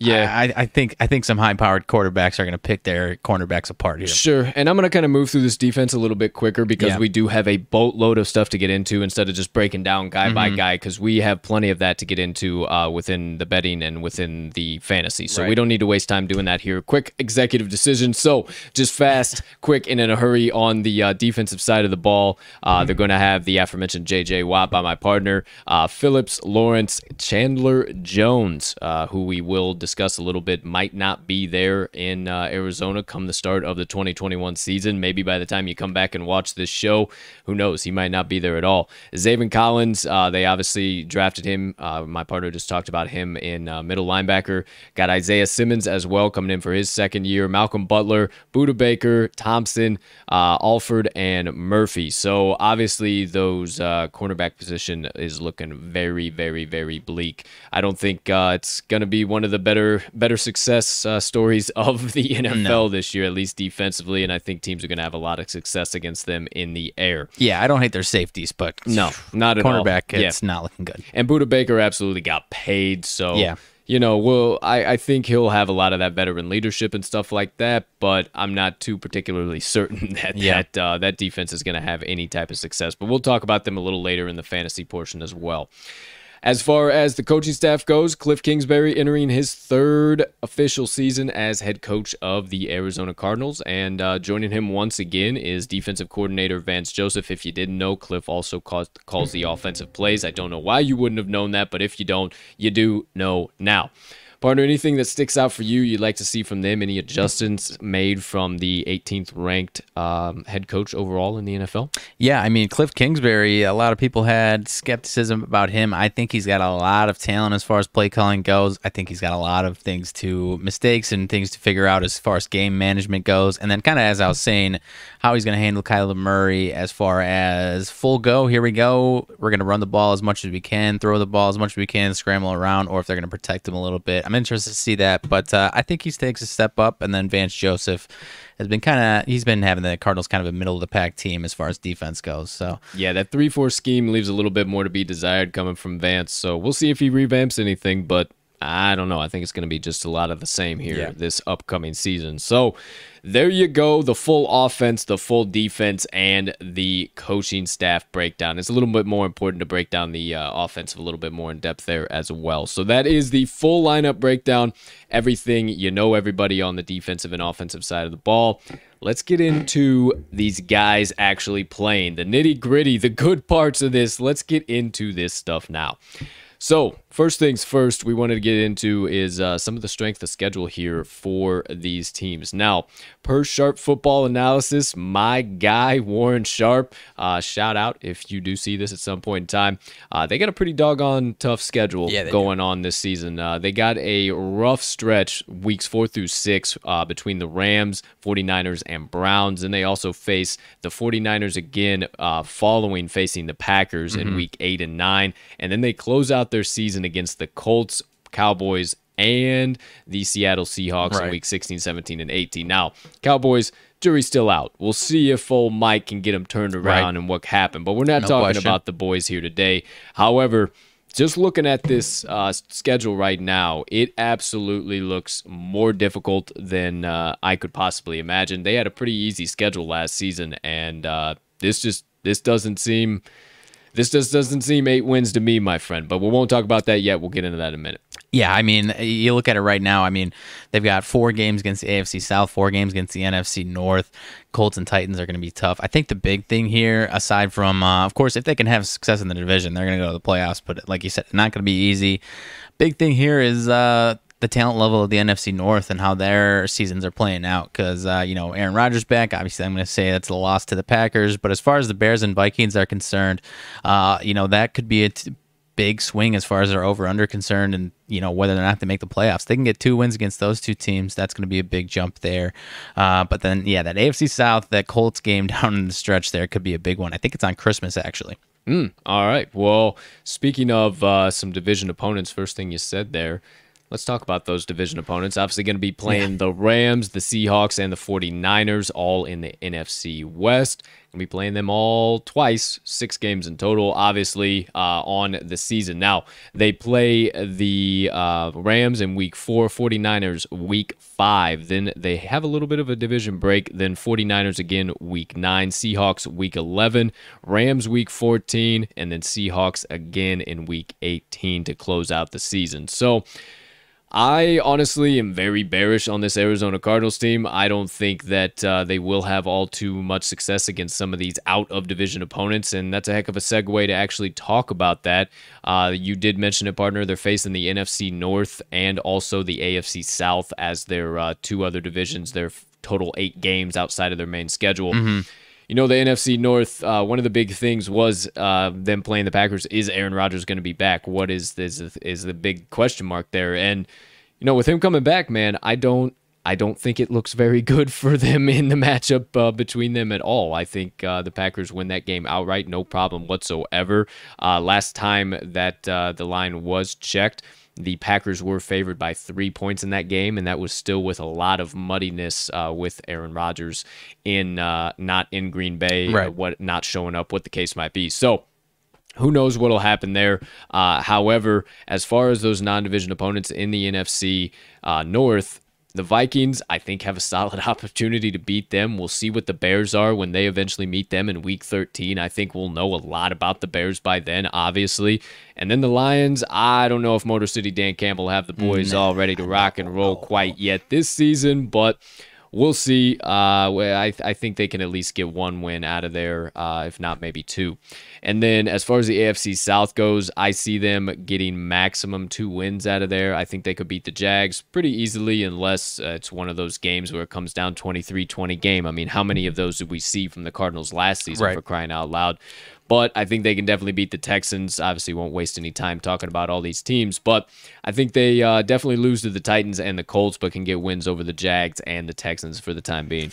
Yeah. I, I think I think some high-powered quarterbacks are going to pick their cornerbacks apart here. Sure. And I'm going to kind of move through this defense a little bit quicker because Yeah. we do have a boatload of stuff to get into instead of just breaking down guy Mm-hmm. by guy because we have plenty of that to get into uh, within the betting and within the fantasy. So we don't need to waste time doing that here. Quick executive decision. So just fast, [LAUGHS] quick, and in a hurry on the uh, defensive side of the ball. Uh, they're going to have the aforementioned J.J. Watt by my partner, uh, Phillips, Lawrence, Chandler Jones, uh, who we will discuss a little bit, might not be there in uh, Arizona come the start of the 2021 season. Maybe by the time you come back and watch this show, who knows? He might not be there at all. Zaven Collins, uh, they obviously drafted him. Uh, my partner just talked about him in uh, middle linebacker. Got Isaiah Simmons as well coming in for his second year. Malcolm Butler, Budda Baker, Thompson, uh, Alford, and Murphy. So obviously those uh, cornerback position is looking very, very, very bleak. I don't think it's going to be one of the better better success uh, stories [LAUGHS] of the NFL this year, at least defensively. And I think teams are going to have a lot of success against them in the air. Yeah, I don't hate their safeties, but No, not at all. cornerback, Yeah. it's not looking good. And Budda Baker absolutely got paid. So, Yeah. you know, well, I, I think he'll have a lot of that veteran leadership and stuff like that, but I'm not too particularly [LAUGHS] certain that Yeah. that, uh, that defense is going to have any type of success. But we'll talk about them a little later in the fantasy portion as well. As far as the coaching staff goes, Cliff Kingsbury entering his third official season as head coach of the Arizona Cardinals. And uh, joining him once again is defensive coordinator Vance Joseph. If you didn't know, Cliff also calls, calls the offensive plays. I don't know why you wouldn't have known that, but if you don't, you do know now. Partner, anything that sticks out for you you'd like to see from them? Any adjustments made from the 18th ranked um, head coach overall in the NFL? Yeah, I mean Cliff Kingsbury. A lot of people had skepticism about him. I think he's got a lot of talent as far as play calling goes. I think he's got a lot of things to mistakes and things to figure out as far as game management goes. And then kind of as I was saying, how he's going to handle Kyler Murray as far as full go. Here we go. We're going to run the ball as much as we can, throw the ball as much as we can, scramble around, or if they're going to protect him a little bit. I'm interested to see that, but uh, I think he takes a step up. And then Vance Joseph has been kind of he's been having the Cardinals kind of a middle of the pack team as far as defense goes. So Yeah, that 3 4 scheme leaves a little bit more to be desired coming from Vance. So we'll see if he revamps anything, but I don't know. I think it's going to be just a lot of the same here Yeah. this upcoming season. So there you go. The full offense, the full defense, and the coaching staff breakdown. It's a little bit more important to break down the uh, offensive a little bit more in depth there as well. So that is the full lineup breakdown. Everything you know, everybody on the defensive and offensive side of the ball. Let's get into these guys actually playing the nitty gritty, the good parts of this. Let's get into this stuff now. So, first things first, we wanted to get into is uh, some of the strength of schedule here for these teams. Now, per Sharp Football Analysis, my guy Warren Sharp, uh, shout out if you do see this at some point in time. Uh, they got a pretty doggone tough schedule Yeah, going on this season. Uh, they got a rough stretch weeks four through six uh, between the Rams, 49ers, and Browns. And they also face the 49ers again uh, following facing the Packers Mm-hmm. in week eight and nine. And then they close out their season against the Colts, Cowboys, and the Seattle Seahawks in week 16, 17, and 18. Now, Cowboys, jury's still out. We'll see if old Mike can get them turned around and what happened. But we're not No talking question. about the boys here today. However, just looking at this uh, schedule right now, it absolutely looks more difficult than uh, I could possibly imagine. They had a pretty easy schedule last season, and uh, this just this doesn't seem this just doesn't seem eight wins to me, my friend. But we won't talk about that yet. We'll get into that in a minute. Yeah, I mean, you look at it right now. I mean, they've got four games against the AFC South, four games against the NFC North. Colts and Titans are going to be tough. I think the big thing here, aside from, uh, of course, if they can have success in the division, they're going to go to the playoffs. But like you said, not going to be easy. Big thing here is uh, the talent level of the NFC North and how their seasons are playing out. Because uh, you know, Aaron Rodgers back. Obviously, I'm going to say that's a loss to the Packers. But as far as the Bears and Vikings are concerned, uh, you know, that could be a t- big swing as far as their over under concerned and you know whether or not they make the playoffs they can get two wins against those two teams that's going to be a big jump there uh, but then yeah that afc south that colts game [LAUGHS] down in the stretch there could be a big one i think it's on christmas actually All right. Well, speaking of uh, some division opponents, first thing you said there, let's talk about those division opponents. Obviously, going to be playing the Rams, the Seahawks, and the 49ers, all in the NFC West. Going to be playing them all twice, six games in total, obviously, uh, on the season. Now, they play the uh, Rams in week four, 49ers week five. Then they have a little bit of a division break. Then 49ers again week nine, Seahawks week 11, Rams week 14, and then Seahawks again in week 18 to close out the season. So, I honestly am very bearish on this Arizona Cardinals team. I don't think that uh, they will have all too much success against some of these out of division opponents, and that's a heck of a segue to actually talk about that. Uh, you did mention it, partner. They're facing the NFC North and also the AFC South as their uh, two other divisions. Their total eight games outside of their main schedule. You know, the NFC North, uh, one of the big things was uh, them playing the Packers. Is Aaron Rodgers going to be back? What is this is the big question mark there? And you know, with him coming back, man, I don't I don't think it looks very [LAUGHS] good for them in the matchup uh, between them at all. I think uh, the Packers win that game outright, no problem whatsoever. Uh, last time that uh, the line was checked, the Packers were favored by three points in that game, and that was still with a lot of muddiness uh, with Aaron Rodgers in uh, not in Green Bay, uh, Right. what not showing up, what the case might be. So who knows what'll happen there. Uh, however, as far as those non-division opponents in the NFC uh, North, the Vikings, I think, have a solid [LAUGHS] opportunity to beat them. We'll see what the Bears are when they eventually meet them in Week 13. I think we'll know a lot about the Bears by then, obviously. And then the Lions, I don't know if Motor City Dan Campbell have the boys all ready to rock and roll quite yet this season, but we'll see. Uh, I, I think they can at least get one win out of there, uh, if not maybe two. And then as far as the AFC South goes, I see them getting maximum two wins out of there. I think they could beat the Jags pretty easily unless uh, it's one of those games where it comes down 23-20 game. I mean, how many of those did we see from the Cardinals last season Right. for crying out loud? But I think they can definitely beat the Texans. Obviously, won't waste any time talking about all these teams. But I think they uh, definitely lose to the Titans and the Colts, but can get wins over the Jags and the Texans for the time being.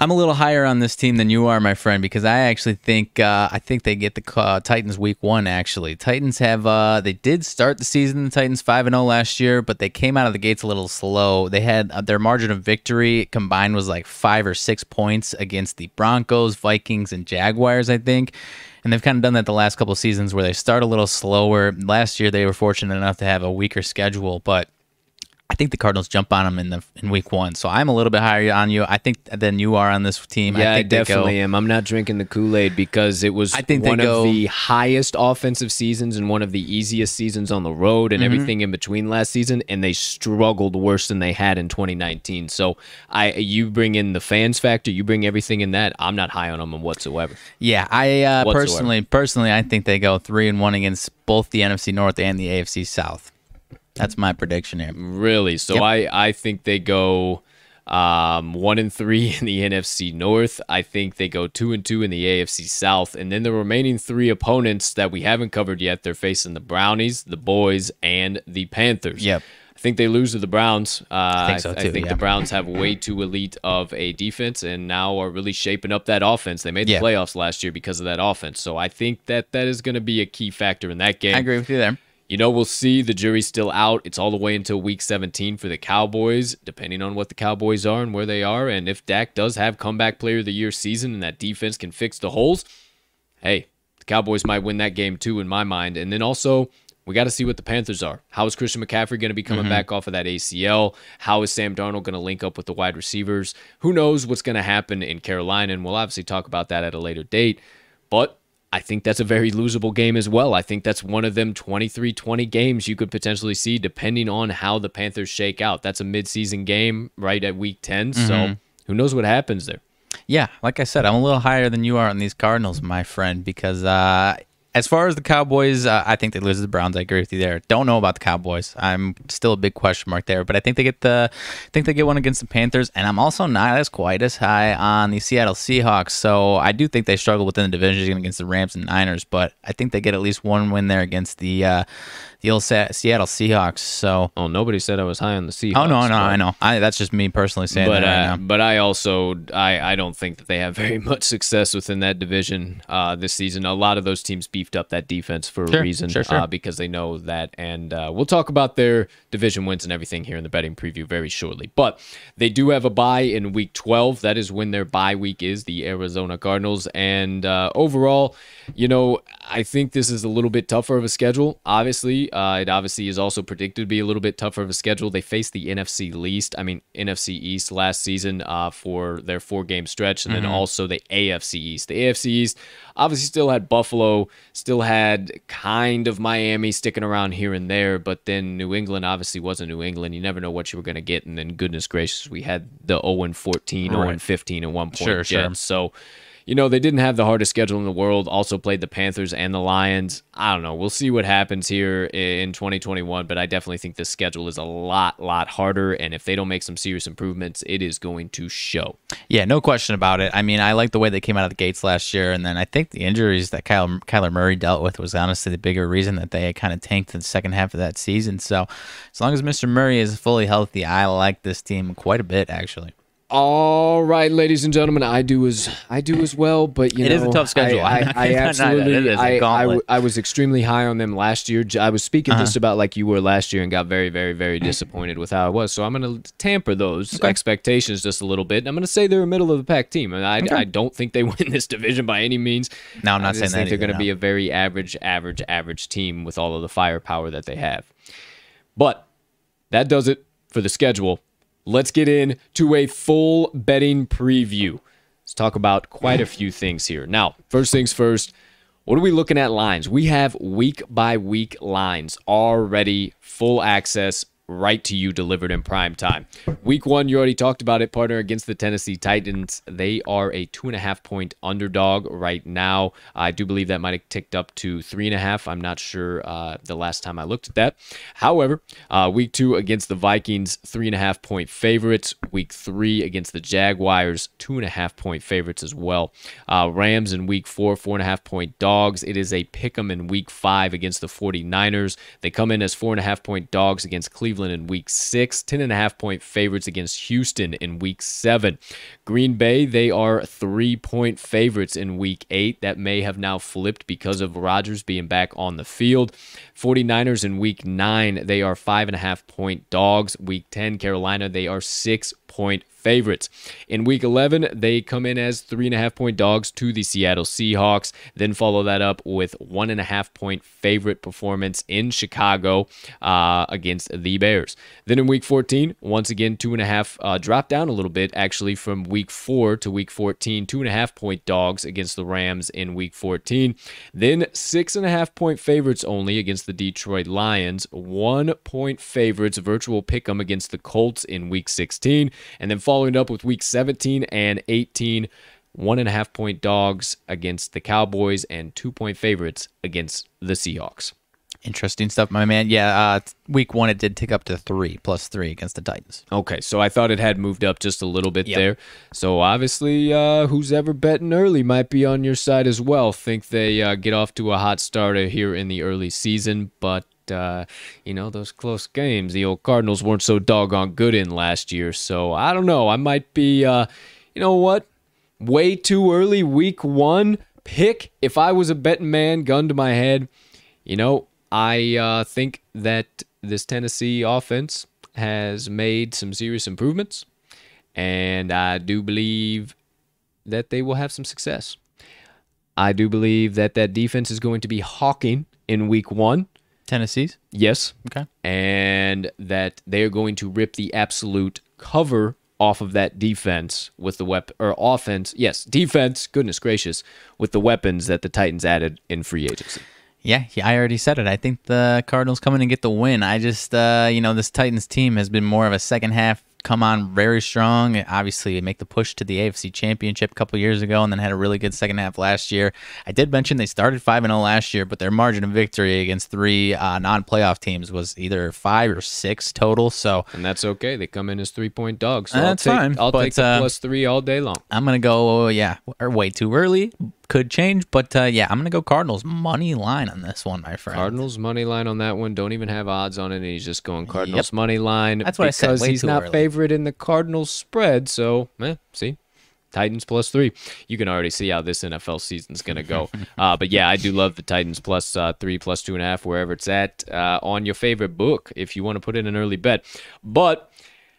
I'm a little higher on this team than you are, my friend, because I actually think uh, I think they get the uh, Titans week one. Actually, Titans have uh, they did start the season. The Titans five and zero last year, but they came out of the gates a little slow. They had uh, their margin of victory combined was like five or six points against the Broncos, Vikings, and Jaguars, I think. And they've kind of done that the last couple seasons where they start a little slower. Last year they were fortunate enough to have a weaker schedule, but I think the Cardinals jump on them in the in week one. So I'm a little bit higher on you. I think than you are on this team. Yeah, I, I, definitely go- am. I'm not drinking the Kool Aid because it was I think one go- of the highest offensive seasons and one of the easiest seasons on the road Mm-hmm. and everything in between last season, and they struggled worse than they had in 2019. So I, you bring in the fans factor, you bring everything in that. I'm not high on them whatsoever. Yeah, I uh, Whatsoever. personally, personally, I think they go three and one against both the NFC North and the AFC South. That's my prediction here. Really? So Yep. I, I think they go um, one and three [LAUGHS] in the NFC North. I think they go two and two in the AFC South, and then the remaining three opponents that we haven't covered yet, they're facing the Brownies, the Boys, and the Panthers. Yep. I think they lose to the Browns. Uh, I think so, too, I think yeah. the Browns have way too elite of a defense, and now are really shaping up that offense. They made the Yeah. playoffs last year because of that offense. So I think that that is going to be a key factor in that game. I agree with you there. You know, we'll see. The jury's still out. It's all the way until week 17 for the Cowboys, depending on what the Cowboys are and where they are. And if Dak does have comeback player of the year season and that defense can fix the holes, hey, the Cowboys might win that game too, in my mind. And then also, we got to see what the Panthers are. How is Christian McCaffrey going to be coming mm-hmm. back off of that ACL? How is Sam Darnold going to link up with the wide receivers? Who knows what's going to happen in Carolina? And we'll obviously talk about that at a later date. But I think that's a very losable game as well. I think that's one of them 23 20 games you could potentially see depending on how the Panthers shake out. That's a midseason game right at week 10. So who knows what happens there? Yeah, like I said, I'm a little higher than you are on these Cardinals, my friend, because uh, as far as the Cowboys, uh, I think they lose to the Browns. I agree with you there. Don't know about the Cowboys. I'm still a big question mark there, but I think they get the, I think they get one against the Panthers, and I'm also not as quite as high on the Seattle Seahawks. So I do think they struggle within the division against the Rams and Niners, but I think they get at least one win there against the uh, the old Seattle Seahawks. So. Oh, nobody said I was high on the Seahawks. Oh no, no, but- I know. I, that's just me personally saying but that right uh, now. but I also I, I don't think that they have very [LAUGHS] much success within that division uh, this season. A lot of those teams beefed up that defense for Sure, a reason sure, sure. Uh, because they know that. And uh, we'll talk about their division wins and everything here in the betting preview very shortly. But they do have a bye in week 12. That is when their bye week is, the Arizona Cardinals. And uh, overall, you know, I think this is a little bit tougher of a schedule. Obviously, uh, it obviously is also predicted to be a little bit tougher of a schedule. They faced the NFC least, I mean NFC East last season uh, for their four game stretch, and then also the AFC East. The AFC East obviously still had Buffalo, still had kind of Miami sticking around here and there, but then New England obviously wasn't New England. You never know what you were going to get, and then goodness gracious, we had the 0 14, 0 Right. 15 at one point. Sure, sure. So, you know, they didn't have the hardest schedule in the world. Also played the Panthers and the Lions. I don't know. We'll see what happens here in 2021, but I definitely think this schedule is a lot, lot harder. And if they don't make some serious improvements, it is going to show. Yeah, no question about it. I mean, I like the way they came out of the gates last year, and then I think the injuries that Kyle, Kyler Murray dealt with was honestly the bigger reason that they kind of tanked in the second half of that season. So, as long as Mr. Murray is fully healthy, I like this team quite a bit, actually. All right, ladies and gentlemen, I do as I do as well, but you It know, [LAUGHS] [LAUGHS] it is a tough schedule. I, I, I absolutely, It is a I, I, gauntlet. w- I was extremely high on them last year. I was speaking Uh-huh. just about like you were last year, and got very, very, very disappointed with how it was. So I'm going to tamper those expectations just a little bit. And I'm going to say they're a middle of the pack team, and I, I don't think they [LAUGHS] win this division by any means. No, I'm not saying that they're going to no. be a very average, average, average team with all of the firepower that they have. But that does it for the schedule. Let's get into a full betting preview. Let's talk about quite a [LAUGHS] few things here. Now, first things first, what are we looking at lines? We have week by week lines already, full access right to you delivered in prime time. Week one, you already talked about it, partner against the Tennessee Titans. They are a two and a half point underdog right now. I do believe that might have ticked up to three and a half. I'm not sure uh, the last time I looked at that. However, uh, week two against the Vikings, three and a half point favorites. Week three against the Jaguars, two and a half point favorites as well. Uh, Rams in week four, four and a half point dogs. It is a pick 'em in week five against the 49ers. They come in as four and a half point dogs against Cleveland Cleveland in week six, 10.5 point favorites against Houston in week seven. Green Bay, they are three point favorites in week eight. That may have now flipped because of Rodgers being back on the field. 49ers in week nine, they are five and a half point dogs. Week 10, Carolina, they are six point favorites. In week 11, they come in as three and a half point dogs to the Seattle Seahawks. Then follow that up with one and a half point favorite performance in Chicago uh, against the Bears. Then in week 14, once again, two and a half uh, drop down a little bit actually from week four to week 14, two and a half point dogs against the Rams in week 14. Then six and a half point favorites only against the Detroit Lions, one point favorites, virtual pick 'em against the Colts in week 16. And then following up with week 17 and 18, one and a half point dogs against the Cowboys and two point favorites against the Seahawks. Interesting stuff, my man. Yeah, uh, week one it did tick up to three plus three against the Titans. Okay, so I thought it had moved up just a little bit yep. there. So obviously, uh, who's ever betting early might be on your side as well. Think they uh, get off to a hot starter here in the early season, but uh, you know, those close games. The old Cardinals weren't so doggone good in last year. So I don't know. I might be, uh, you know what? Way too early, week one pick. If I was a betting man, gun to my head, you know, I uh, think that this Tennessee offense has made some serious improvements. And I do believe that they will have some success. I do believe that that defense is going to be hawking in week one. Tennessee's? Yes. Okay. And that they're going to rip the absolute cover off of that defense with the weapon or offense. Yes, defense, goodness gracious, with the weapons that the Titans added in free agency. Yeah, I already said it. I think the Cardinals come in and get the win. I just, uh, you know, this Titans team has been more of a second half come on very strong. Obviously, make the push to the AFC Championship a couple years ago, and then had a really good second half last year. I did mention they started five and zero oh last year, but their margin of victory against three uh, non-playoff teams was either five or six total. So, and that's okay. They come in as three point dogs. So that's I'll take, fine. I'll but, take the uh, plus three all day long. I'm gonna go. Yeah, way too early could change, but uh, yeah, I'm gonna go Cardinals money line on this one, my friend. Cardinals money line on that one. Don't even have odds on it. And he's just going Cardinals yep. money line. That's what I said. Because he's not early. favorite in the Cardinals spread. So, eh, see, Titans plus three. You can already see how this NFL season's gonna go. [LAUGHS] uh, but yeah, I do love the Titans plus, uh, three, plus two and a half, wherever it's at uh, on your favorite book if you want to put in an early bet. But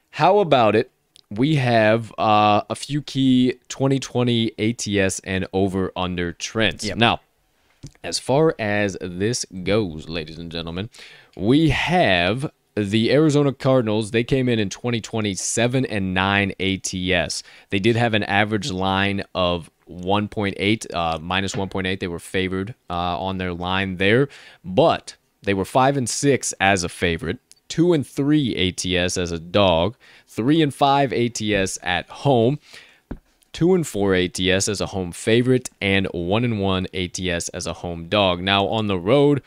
how about it? We have uh, a few key 2020 ATS and over under trends. Yep. Now, as far as this goes, ladies and gentlemen, we have the Arizona Cardinals. They came in in 2020 7 and 9 ATS. They did have an average line of 1.8, uh, minus 1.8. They were favored uh, on their line there, but they were 5 and 6 as a favorite two and three ATS as a dog, three and five ATS at home, two and four ATS as a home favorite, and one and one ATS as a home dog. Now on the road,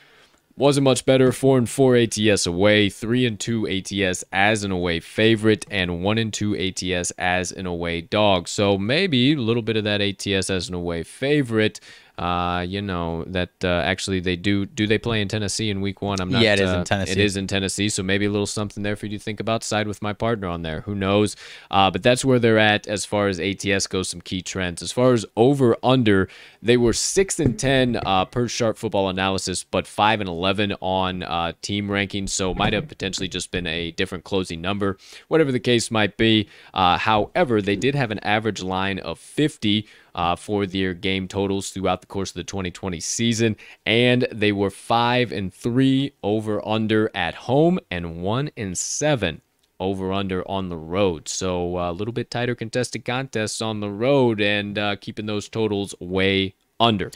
wasn't much better. Four and four ATS away, three and two ATS as an away favorite, and one and two ATS as an away dog. So maybe a little bit of that ATS as an away favorite uh, you know that uh, actually they do. Do they play in Tennessee in Week One? I'm not. Yeah, it is uh, in Tennessee. It is in Tennessee, so maybe a little something there for you to think about. Side with my partner on there. Who knows? Uh, but that's where they're at as far as ATS goes. Some key trends as far as over under. They were six and ten uh, per Sharp Football Analysis, but five and eleven on uh, team rankings. So might have potentially just been a different closing number, whatever the case might be. Uh, however, they did have an average line of 50 uh, for their game totals throughout the course of the 2020 season, and they were five and three over under at home and one and seven over under on the road. So uh, a little bit tighter contested contests on the road and uh, keeping those totals way under.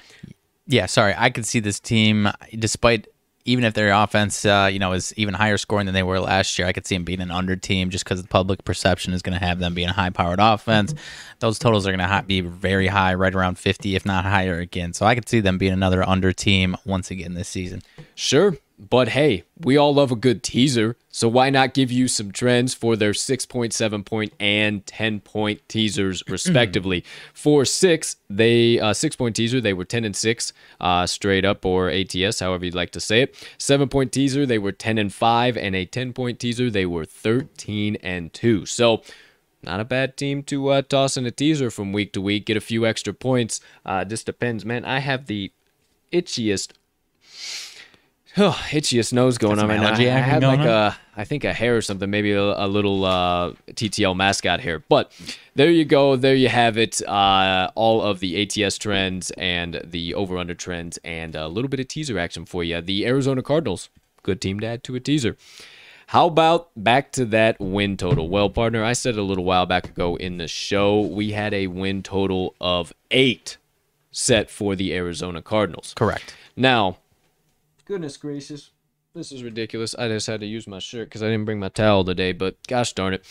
Yeah, sorry. I could see this team, despite even if their offense, uh, you know, is even higher scoring than they were last year, I could see them being an under team just because the public perception is going to have them being a high powered offense. Mm-hmm. Those totals are going to be very high, right around 50, if not higher again. So I could see them being another under team once again this season. Sure. But hey, we all love a good teaser, so why not give you some trends for their 6.7 point and 10 point teasers [CLEARS THROAT] respectively? for six, they uh, six point teaser they were 10 and six uh, straight up or ATS, however you'd like to say it. Seven point teaser they were 10 and five, and a 10 point teaser they were 13 and two. So not a bad team to uh, toss in a teaser from week to week, get a few extra points. Uh, just depends, man. I have the itchiest Oh, itchiest nose going on right now. I had like on? a, I think a hair or something, maybe a, a little uh, TTL mascot hair. But there you go. There you have it. Uh, all of the ATS trends and the over under trends and a little bit of teaser action for you. The Arizona Cardinals, good team to add to a teaser. How about back to that win total? Well, partner, I said a little while back ago in the show, we had a win total of eight set for the Arizona Cardinals. Correct. Now, Goodness gracious. This is ridiculous. I just had to use my shirt because I didn't bring my towel today, but gosh darn it.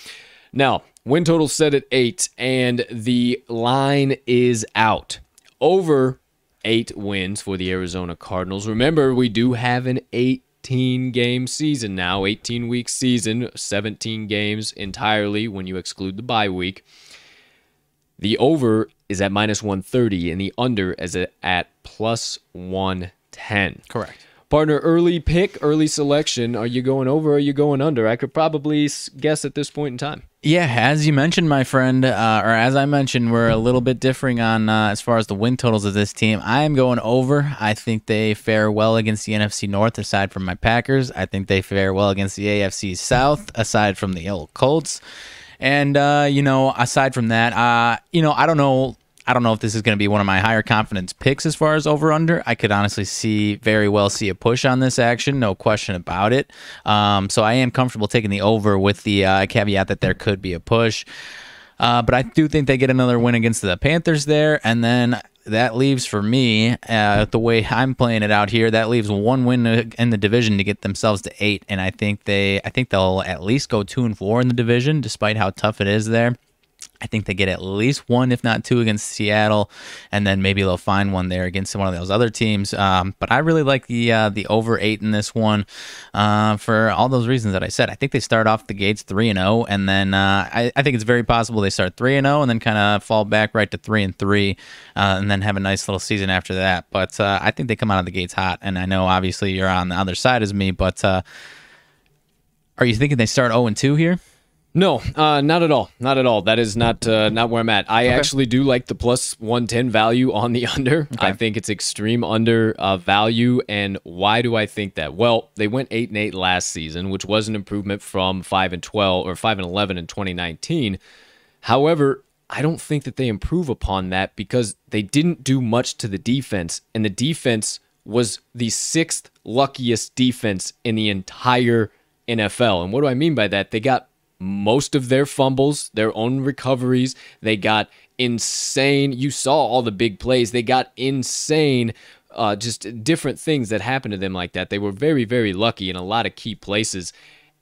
Now, win total set at eight, and the line is out. Over eight wins for the Arizona Cardinals. Remember, we do have an 18 game season now, 18 week season, 17 games entirely when you exclude the bye week. The over is at minus 130, and the under is at plus 110. Correct. Partner, early pick, early selection. Are you going over? Or are you going under? I could probably guess at this point in time. Yeah, as you mentioned, my friend, uh, or as I mentioned, we're a little bit differing on uh, as far as the win totals of this team. I am going over. I think they fare well against the NFC North, aside from my Packers. I think they fare well against the AFC South, aside from the old Colts. And uh, you know, aside from that, uh, you know, I don't know I don't know if this is going to be one of my higher confidence picks as far as over under. I could honestly see very well see a push on this action, no question about it. Um, so I am comfortable taking the over with the uh, caveat that there could be a push. Uh, but I do think they get another win against the Panthers there, and then that leaves for me uh, the way I'm playing it out here. That leaves one win in the division to get themselves to eight, and I think they, I think they'll at least go two and four in the division, despite how tough it is there. I think they get at least one, if not two, against Seattle, and then maybe they'll find one there against one of those other teams. Um, but I really like the uh, the over eight in this one uh, for all those reasons that I said. I think they start off the gates three and zero, oh, and then uh, I, I, think it's very possible they start three and zero, oh and then kind of fall back right to three and three, uh, and then have a nice little season after that. But uh, I think they come out of the gates hot, and I know obviously you're on the other side as me, but uh, are you thinking they start zero and two here? No, uh, not at all. Not at all. That is not uh, not where I'm at. I okay. actually do like the plus 110 value on the [LAUGHS] under. Okay. I think it's extreme under uh, value. And why do I think that? Well, they went eight and eight last season, which was an improvement from five and 12 or five and 11 in 2019. However, I don't think that they improve upon that because they didn't do much to the defense, and the defense was the sixth luckiest defense in the entire NFL. And what do I mean by that? They got most of their fumbles, their own recoveries. They got insane. You saw all the big plays. They got insane, uh, just different things that happened to them like that. They were very, very lucky in a lot of key places.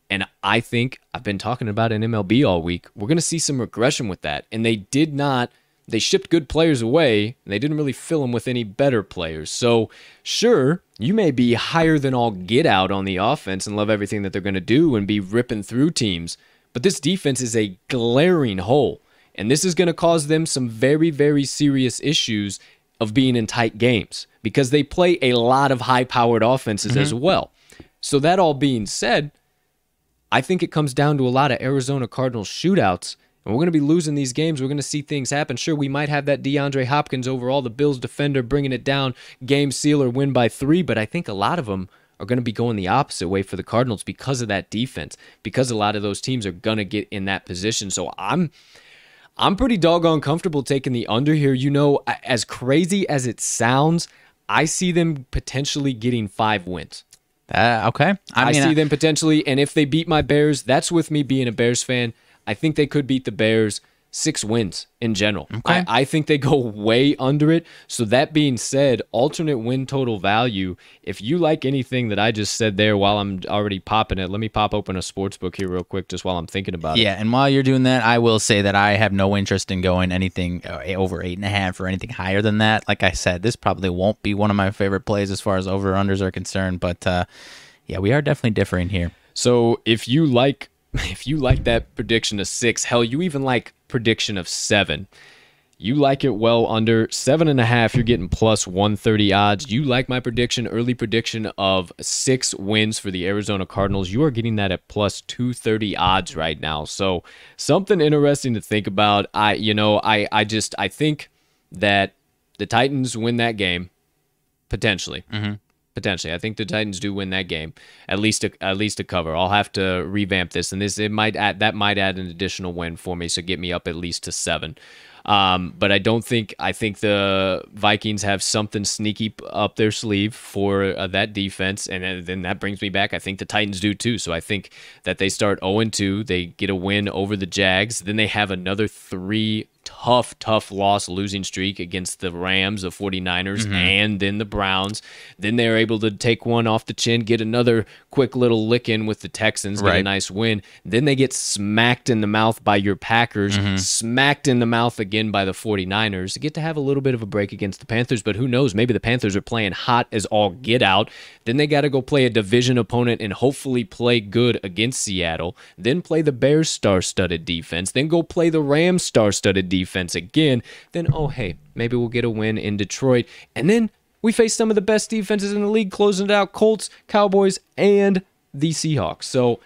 And I think I've been talking about in MLB all week. We're going to see some regression with that. And they did not, they shipped good players away and they didn't really fill them with any better players. So, sure, you may be higher than all get out on the offense and love everything that they're going to do and be ripping through teams. But this defense is a glaring hole. And this is going to cause them some very, very serious issues of being in tight games because they play a lot of high powered offenses mm-hmm. as well. So, that all being said, I think it comes down to a lot of Arizona Cardinals shootouts. And we're going to be losing these games. We're going to see things happen. Sure, we might have that DeAndre Hopkins overall, the Bills defender, bringing it down, game sealer, win by three. But I think a lot of them are going to be going the opposite way for the Cardinals because of that defense, because a lot of those teams are going to get in that position. So I'm I'm pretty doggone comfortable taking the under here. You know, as crazy as it sounds, I see them potentially getting 5 wins. Uh, okay. I, mean, I see I, them potentially and if they beat my Bears, that's with me being a Bears fan. I think they could beat the Bears six wins in general. Okay. I, I, think they go way under it. So, that being said, alternate win total value, if you like anything that I just said there while I'm already popping it, let me pop open a sports book here real quick just while I'm thinking about yeah, it. Yeah. And while you're doing that, I will say that I have no interest in going anything uh, over eight and a half or anything higher than that. Like I said, this probably won't be one of my favorite plays as far as over unders are concerned, but, uh, Yeah, we are definitely differing here. So if you like [LAUGHS] if you like that prediction of six, hell, you even like prediction of seven. You like it well under seven and a half. You're getting plus 130 odds. You like my prediction, early prediction of six wins for the Arizona Cardinals. You are getting that at plus 230 odds right now. So something interesting to think about. I, you know, I, I just, I think that the Titans win that game potentially. Mm-hmm. Potentially, I think the Titans do win that game. At least, a, at least a cover. I'll have to revamp this, and this it might add that might add an additional win for me, so get me up at least to seven. Um, but I don't think I think the Vikings have something sneaky up their sleeve for uh, that defense, and then that brings me back. I think the Titans do too. So I think that they start 0 2. They get a win over the Jags. Then they have another three tough, tough loss losing streak against the Rams, the 49ers, Mm-hmm. and then the Browns. Then they're able to take one off the chin, get another quick little lick in with the Texans, get a nice win. Then they get smacked in the mouth by your Packers, Mm-hmm. smacked in the mouth again by the 49ers. They get to have a little bit of a break against the Panthers, but who knows? Maybe the Panthers are playing hot as all get out. Then they got to go play a division opponent and hopefully play good against Seattle. Then play the Bears star studded defense. Then go play the Rams star studded defense again. Then, oh, hey, maybe we'll get a win in Detroit. And then we face some of the best defenses in the league, closing it out Colts, Cowboys, and the Seahawks. So,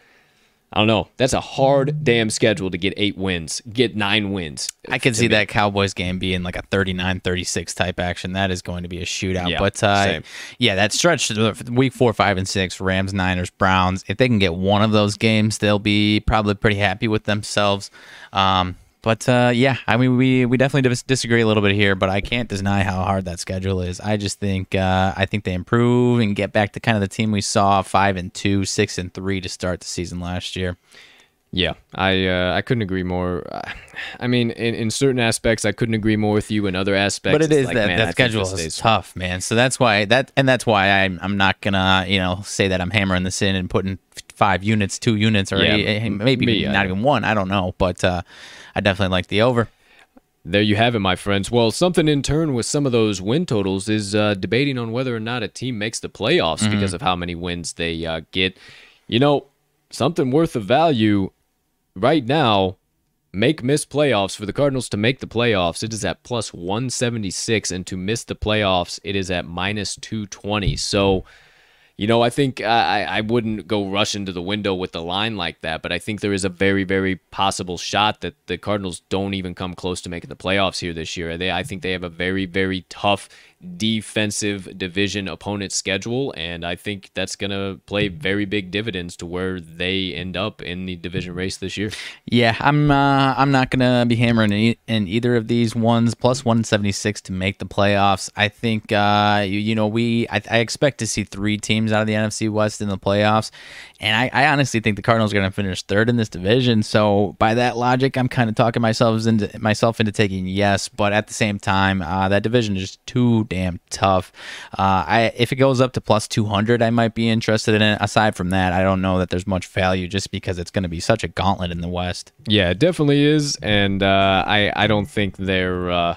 I don't know. That's a hard damn schedule to get eight wins, get nine wins. I could see that Cowboys game being like a 39-36 type action. That is going to be a shootout. Yeah, but uh, same. yeah, that stretch week four, five, and six, Rams, Niners, Browns. If they can get one of those games, they'll be probably pretty happy with themselves. Um, but uh, yeah, I mean, we we definitely dis- disagree a little bit here, but I can't deny how hard that schedule is. I just think uh, I think they improve and get back to kind of the team we saw five and two, six and three to start the season last year. Yeah, I uh, I couldn't agree more. [SIGHS] I mean, in, in certain aspects, I couldn't agree more with you. In other aspects, but it's like, that, man, that schedule is tough, man. So that's why that and that's why I'm I'm not gonna you know say that I'm hammering this in and putting five units, two units, or Yeah, eight- maybe not even one. I don't know, but uh, I definitely like the over. There you have it, my friends. Well, something in turn with some of those win totals is uh, debating on whether or not a team makes the playoffs Mm-hmm. because of how many wins they uh, get. You know, something worth of value right now. Make miss playoffs for the Cardinals to make the playoffs. It is at plus 176, and to miss the playoffs, it is at minus 220. So, you know, I think uh, I, I wouldn't go rush into the window with the line like that, but I think there is a very, very possible shot that the Cardinals don't even come close to making the playoffs here this year. They, I think they have a very, very tough defensive division opponent schedule, and I think that's going to play very big dividends to where they end up in the division race this year. Yeah, I'm uh, I'm not gonna be hammering in, in either of these ones. Plus 176 to make the playoffs. I think uh, you, you know we I, I expect to see three teams out of the NFC West in the playoffs, and I, I honestly think the Cardinals are gonna finish third in this division. So by that logic, I'm kind of talking myself into myself into taking yes, but at the same time, uh, that division is just too damn tough. Uh, I if it goes up to plus 200, I might be interested in it. Aside from that, I don't know that there's much value just because it's going to be such a gauntlet in the West. Yeah, it definitely is, and uh, I I don't think they're uh,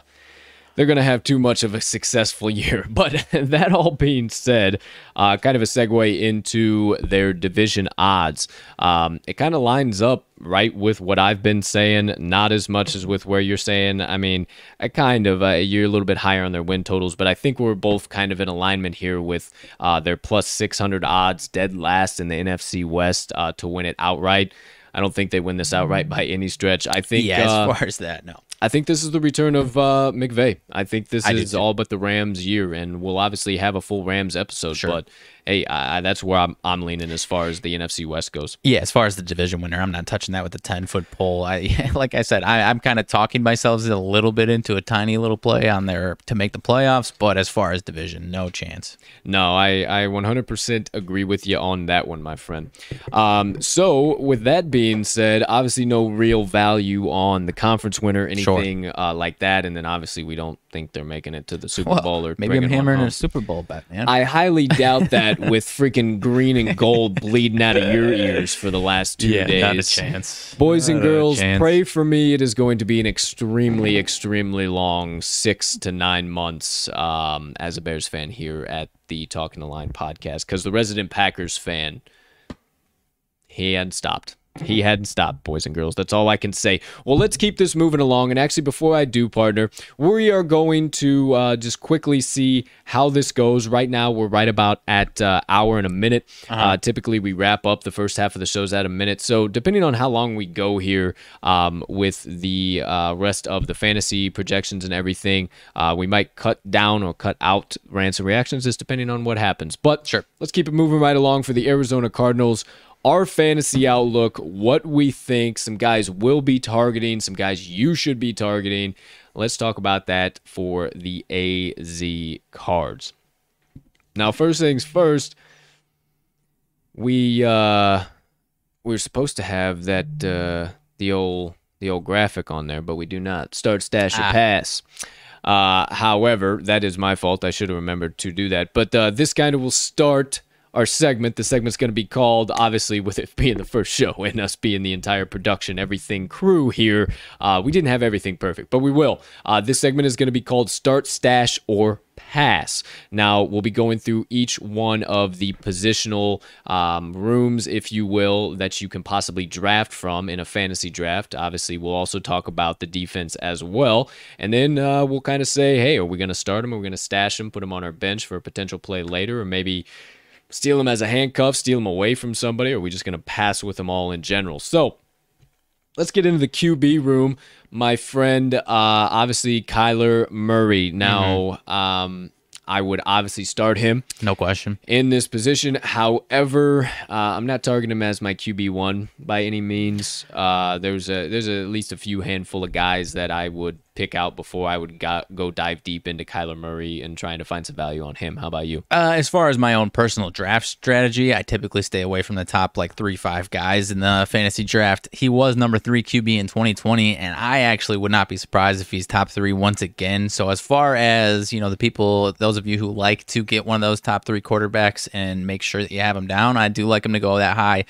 they're gonna have too much of a successful [LAUGHS] year. But that all being said, uh, kind of a segue into their division odds. Um, it kind of lines up right with what I've been saying, not as much as with where you're saying. I mean, I kind of uh, you're a little bit higher on their win totals, but I think we're both kind of in alignment here with uh, their plus 600 odds, dead last in the NFC West uh, to win it outright. I don't think they win this outright by any stretch. I think Yeah, uh, as far as that, no. I think this is the return of uh, McVay. I think this I is all but the Rams year, and we'll obviously have a full Rams episode. But hey, I, I- that's where I'm, I'm leaning as far as the NFC West goes. Yeah, as far as the division winner, I'm not touching that with a 10 foot pole. I [LAUGHS] like I said, I, I'm kind of talking myself a little bit into a tiny little play on there to make the playoffs, but as far as division, no chance. No, I, I 100% agree with you on that one, my friend. Um, so, with that being said, obviously no real value on the conference winner, anything uh, like that. And then obviously we don't think they're making it to the Super Well, Bowl or maybe I'm hammering a Super Bowl bet, man. I highly doubt that [LAUGHS] with freaking green and gold bleeding out of your ears for the last two yeah, days. not a chance. Boys and Not a girls, pray for me. It is going to be an extremely, extremely long six to nine months um, as a Bears fan here at the Talking the Line podcast because the resident Packers fan, he hadn't stopped. He hadn't stopped, boys and girls. That's all I can say. Well, let's keep this moving along. And actually, before I do, partner, we are going to uh, just quickly see how this goes. Right now, we're right about at uh, hour and a minute. uh typically, we wrap up the first half of the shows at a minute. So, depending on how long we go here um, with the uh, rest of the fantasy projections and everything, uh, we might cut down or cut out rants and reactions, just depending on what happens. But Sure. let's keep it moving right along for the Arizona Cardinals our fantasy outlook, what we think some guys will be targeting, some guys you should be targeting. Let's talk about that for the AZ cards. Now, first things first, we uh we're supposed to have that uh the old the old graphic on there, but we do not. Start stash or Ah. pass. Uh, however, that is my fault. I should have remembered to do that. But uh, this kind of will start our segment. The segment's going to be called, obviously, with it being the first show and us being the entire production, everything crew here. Uh, we didn't have everything perfect, but we will. Uh, this segment is going to be called Start, Stash, or Pass. Now, we'll be going through each one of the positional um, rooms, if you will, that you can possibly draft from in a fantasy draft. Obviously, we'll also talk about the defense as well. And then uh, we'll kind of say, hey, are we going to start him? Are we going to stash him, put him on our bench for a potential play later, or maybe steal him as a handcuff, steal him away from somebody, or are we just going to pass with them all in general? So let's get into the QB room. My friend, uh, obviously, Kyler Murray. Now, um, I would obviously start him No question. in this position. However, uh, I'm not targeting him as my QB one by any means. Uh, there's a there's at least a few handful of guys that I would pick out before I would go, go dive deep into Kyler Murray and trying to find some value on him. How about you? Uh, as far as my own personal draft strategy, I typically stay away from the top like three, five guys in the fantasy draft. He was number three QB in 2020, and I actually would not be surprised if he's top three once again. So, as far as you know, the people, those of you who like to get one of those top three quarterbacks and make sure that you have them down, I do like him to go that high.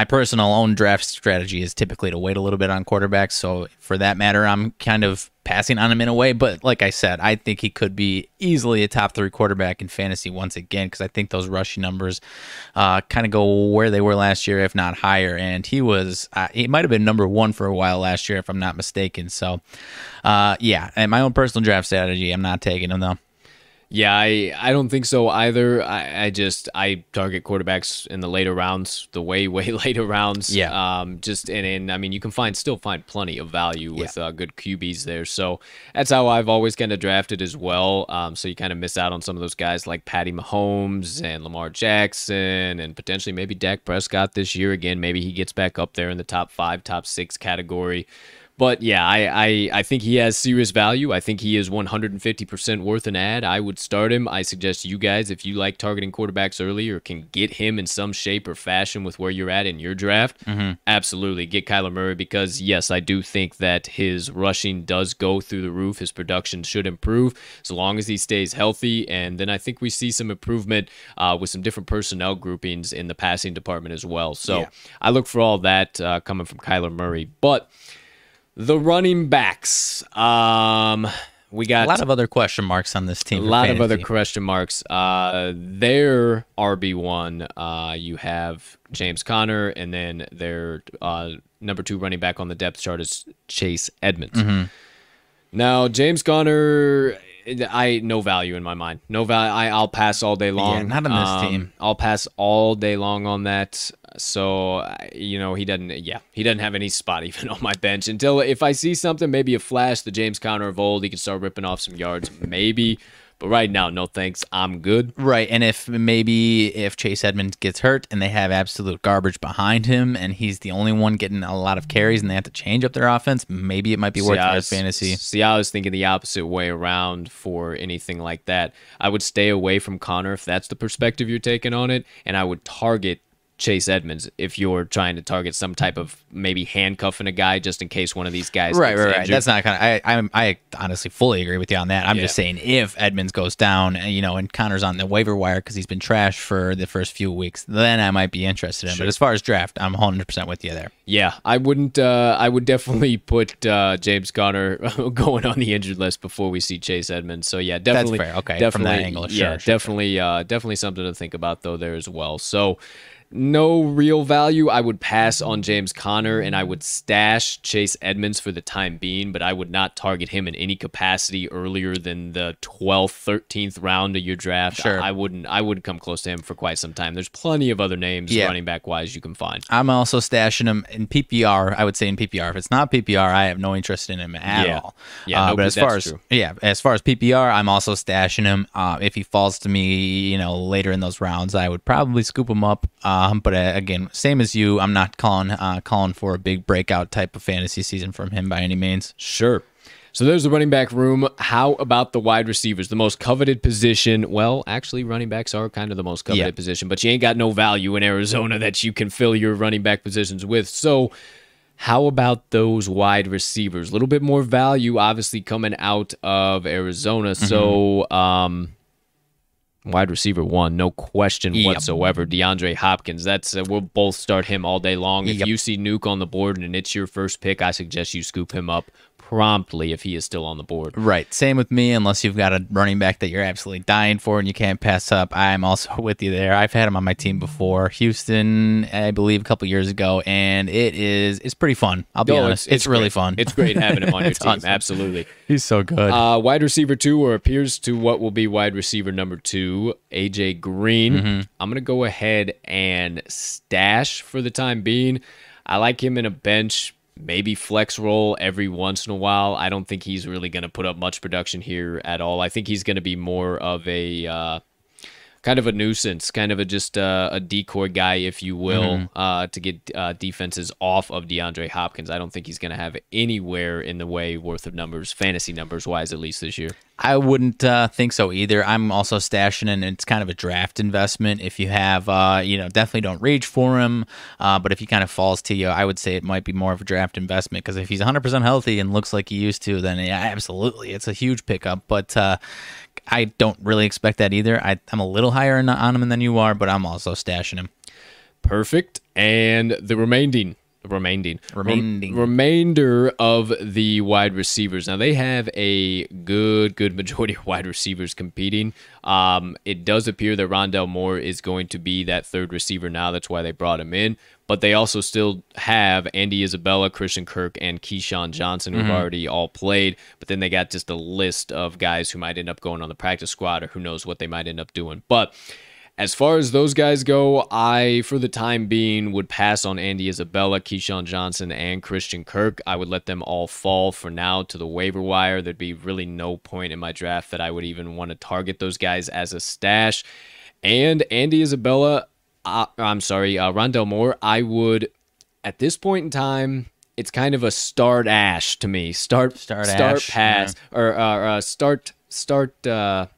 My personal own draft strategy is typically to wait a little bit on quarterbacks. So, for that matter, I'm kind of passing on him in a way. But like I said, I think he could be easily a top three quarterback in fantasy once again because I think those rushing numbers uh, kind of go where they were last year, if not higher. And he was, uh, he might have been number one for a while last year, if I'm not mistaken. So, uh, yeah, and my own personal draft strategy, I'm not taking him though. Yeah, I, I don't think so either. I, I just I target quarterbacks in the later rounds, the way [LAUGHS] way later rounds. Yeah. Um. Just and, and I mean you can find still find plenty of value with uh, good QBs there. So that's how I've always kind of drafted as well. Um. So you kind of miss out on some of those guys like Patty Mahomes and Lamar Jackson and potentially maybe Dak Prescott this year again. Maybe he gets back up there in the top five, top six category. But yeah, I, I, I think he has serious value. I think he is 150% worth an ad. I would start him. I suggest you guys, if you like targeting quarterbacks early or can get him in some shape or fashion with where you're at in your draft, absolutely get Kyler Murray because, yes, I do think that his rushing does go through the roof. His production should improve so long as he stays healthy. And then I think we see some improvement uh, with some different personnel groupings in the passing department as well. So Yeah. I look for all that uh, coming from Kyler Murray. But the running backs. Um, we got A lot of other question marks on this team. A lot of other question marks. Uh, their RB one, uh, you have James Conner, and then their uh, number two running back on the depth chart is Chase Edmonds. Mm-hmm. Now James Conner, I no value in my mind. No value. I, I'll pass all day long. not on this Um, team. I'll pass all day long on that. So you know he doesn't. Yeah, he doesn't have any spot [LAUGHS] even on my bench until if I see something, maybe a flash, the James Conner of old, he can start ripping off some yards, maybe. But right now, no thanks. I'm good. Right, and if maybe if Chase Edmonds gets hurt and they have absolute garbage behind him, and he's the only one getting a lot of carries, and they have to change up their offense, maybe it might be worth See, I was- fantasy. See, I was thinking the opposite way around for anything like that. I would stay away from Conner if that's the perspective you're taking on it, and I would target Chase Edmonds if you're trying to target some type of maybe handcuffing a guy just in case one of these guys. Right, right, right. That's not kind of. I, I, I honestly fully agree with you on that. I'm just saying if Edmonds goes down, and, you know, and Conner's on the waiver wire because he's been trashed for the first few weeks, then I might be interested in. him. But as far as draft, I'm 100 percent with you there. Yeah, I wouldn't. Uh, I would definitely put uh, James Conner [LAUGHS] going on the injured list before we see Chase Edmonds. So yeah, definitely. fair. Okay, from definitely. that angle, yeah, sure, sure, definitely. Uh, definitely something to think about though there as well. So. No real value. I would pass on James Conner and I would stash Chase Edmonds for the time being, but I would not target him in any capacity earlier than the 12th, 13th round of your draft. Sure. I wouldn't I wouldn't come close to him for quite some time. There's plenty of other names Yeah. running back wise you can find. I'm also stashing him in PPR. I would say in PPR. If it's not PPR, I have no interest in him at Yeah. all. Yeah, Uh, no, but as far as true. yeah, as far as PPR, I'm also stashing him. Uh, if he falls to me, you know, later in those rounds, I would probably scoop him up. Um, but uh, again, same as you, I'm not calling uh, calling for a big breakout type of fantasy season from him by any means. Sure. So there's the running back room. How about the wide receivers? The most coveted position. Well, actually, running backs are kind of the most coveted Yeah. position, but you ain't got no value in Arizona that you can fill your running back positions with. So, how about those wide receivers? A little bit more value, obviously, coming out of Arizona. So, um, wide receiver one, no question Yep. whatsoever. DeAndre Hopkins. That's uh, we'll both start him all day long. If you see Nuke on the board and it's your first pick, I suggest you scoop him up promptly if he is still on the board. Right. Same with me, unless you've got a running back that you're absolutely dying for and you can't pass up. I'm also [LAUGHS] with you there. I've had him on my team before, Houston, I believe, a couple years ago, and it is it's pretty fun. I'll be Oh, honest, it's, really great. fun. It's great having him on [LAUGHS] your team. awesome. Absolutely. He's so good. Uh, wide receiver two, or appears to what will be wide receiver number two, AJ Green. Mm-hmm. I'm going to go ahead and stash for the time being. I like him in a bench, maybe flex role every once in a while. I don't think he's really going to put up much production here at all. I think he's going to be more of a. Uh, kind of a nuisance, kind of a just uh, a decoy guy, if you will, Mm-hmm. uh, to get uh, defenses off of DeAndre Hopkins. I don't think he's going to have anywhere in the way worth of numbers, fantasy numbers wise, at least this year. I wouldn't uh, think so either. I'm also stashing, and it's kind of a draft investment. If you have, uh, you know, definitely don't rage for him. Uh, but if he kind of falls to you, I would say it might be more of a draft investment because if he's 100% healthy and looks like he used to, then yeah, absolutely, it's a huge pickup. But uh, I don't really expect that either. I, I'm a little higher on him than you are, but I'm also stashing him. Perfect. And the remaining. Remaining, Remaining. remainder of the wide receivers. Now they have a good, good majority [LAUGHS] of wide receivers competing. Um, it does appear that Rondale Moore is going to be that third receiver now. That's why they brought him in. But they also still have Andy Isabella, Christian Kirk, and KeeSean Johnson, who've already all played. But then they got just a list of guys who might end up going on the practice squad, or who knows what they might end up doing. But as far as those guys go, I, for the time being, would pass on Andy Isabella, KeeSean Johnson, and Christian Kirk. I would let them all fall for now to the waiver wire. There'd be really no point in my draft that I would even want to target those guys as a stash. And Andy Isabella, uh, I'm sorry, uh, Rondale Moore, I would, at this point in time, it's kind of a start ash to me. Start, Start start ash, pass, or uh, uh, start, start, uh,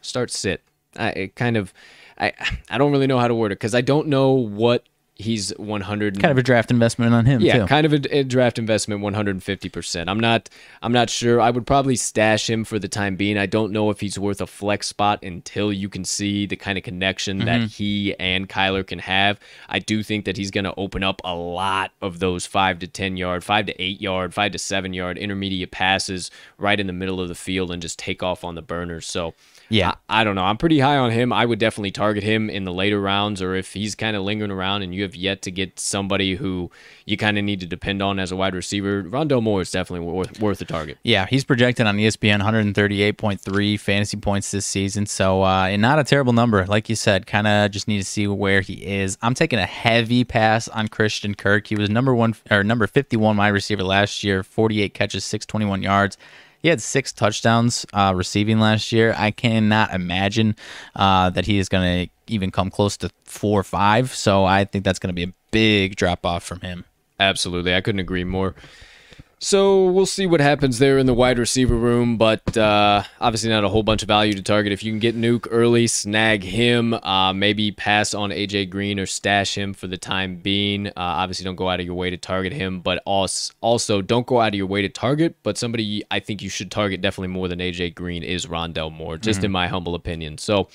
start sit. I it kind of I I don't really know how to word it because I don't know what he's 100 Kind of a draft investment on him, yeah too. kind of a, a draft investment 150% i'm not i'm not sure. I would probably stash him for the time being. I don't know if he's worth a flex spot until you can see the kind of connection that mm-hmm. he and kyler can have. I do think that he's going to open up a lot of those 5 to 10 yard 5 to 8 yard 5 to 7 yard intermediate passes right in the middle of the field and just take off on the burners so Yeah. I, I don't know. I'm pretty high on him. I would definitely target him in the later rounds, or if he's kind of lingering around and you have yet to get somebody who you kind of need to depend on as a wide receiver. Rondale Moore is definitely worth worth a target. Yeah, he's projected on ESPN 138.3 fantasy points this season. So, uh, and not a terrible number. Like you said, kind of just need to see where he is. I'm taking a heavy pass on Christian Kirk. He was number one or number 51 wide receiver last year, 48 catches, 621 yards. He had six touchdowns uh, receiving last year. I cannot imagine uh, that he is going to even come close to four or five. So I think that's going to be a big drop off from him. Absolutely, I couldn't agree more. So we'll see what happens there in the wide receiver room, but uh, obviously not a whole bunch of value to target. If you can get Nuke early, snag him. Uh, maybe pass on AJ Green or stash him for the time being. Uh, obviously, don't go out of your way to target him, but also, also don't go out of your way to target. But somebody I think you should target definitely more than AJ Green is Rondale Moore, just mm-hmm. in my humble opinion. So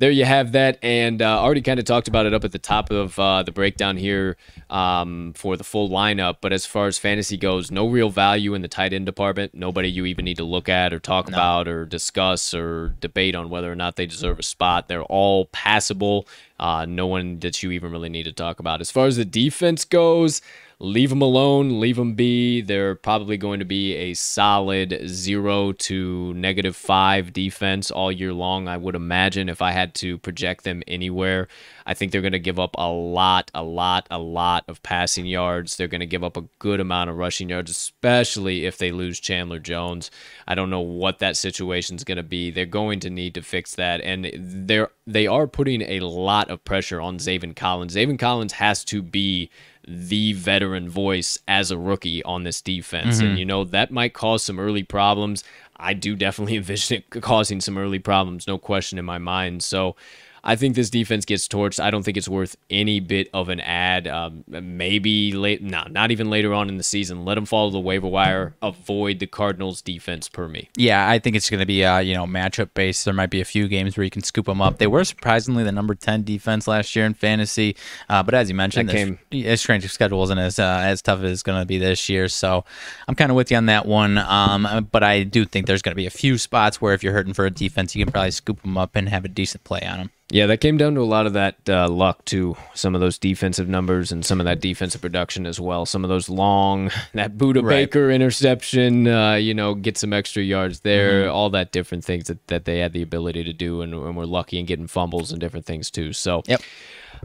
there you have that. And uh, already kind of talked about it up at the top of uh, the breakdown here um, for the full lineup. But as far as fantasy goes, no real value in the tight end department. Nobody you even need to look at or talk no. about or discuss or debate on whether or not they deserve a spot. They're all passable. Uh, no one that you even really need to talk about. As far as the defense goes, leave them alone, leave them be. They're probably going to be a solid zero to negative five defense all year long. I would imagine if I had to project them anywhere, I think they're going to give up a lot, a lot, a lot of passing yards. They're going to give up a good amount of rushing yards, especially if they lose Chandler Jones. I don't know what that situation is going to be. They're going to need to fix that, and they're they are putting a lot of pressure on Zaven Collins. Zaven Collins has to be the veteran voice as a rookie on this defense. Mm-hmm. And, you know, that might cause some early problems. I do definitely [LAUGHS] envision it causing some early problems, no question in my mind. So, I think this defense gets torched. I don't think it's worth any bit of an ad. Um, maybe late, no, not even later on in the season. Let them follow the waiver wire. Avoid the Cardinals' defense per me. Yeah, I think it's going to be uh, you know matchup based. There might be a few games where you can scoop them up. They were surprisingly the number ten defense last year in fantasy, uh, but as you mentioned, that came, this strength of schedule wasn't as uh, as tough as it's going to be this year. So I'm kind of with you on that one. Um, but I do think there's going to be a few spots where if you're hurting for a defense, you can probably scoop them up and have a decent play on them. Yeah, that came down to a lot of that uh, luck too. Some of those defensive numbers and some of that defensive production as well. Some of those long, [LAUGHS] that Budda right. Baker interception, uh, you know, get some extra yards there. Mm-hmm. All that different things that, that they had the ability to do, and, and we're lucky in getting fumbles and different things too. So, yep.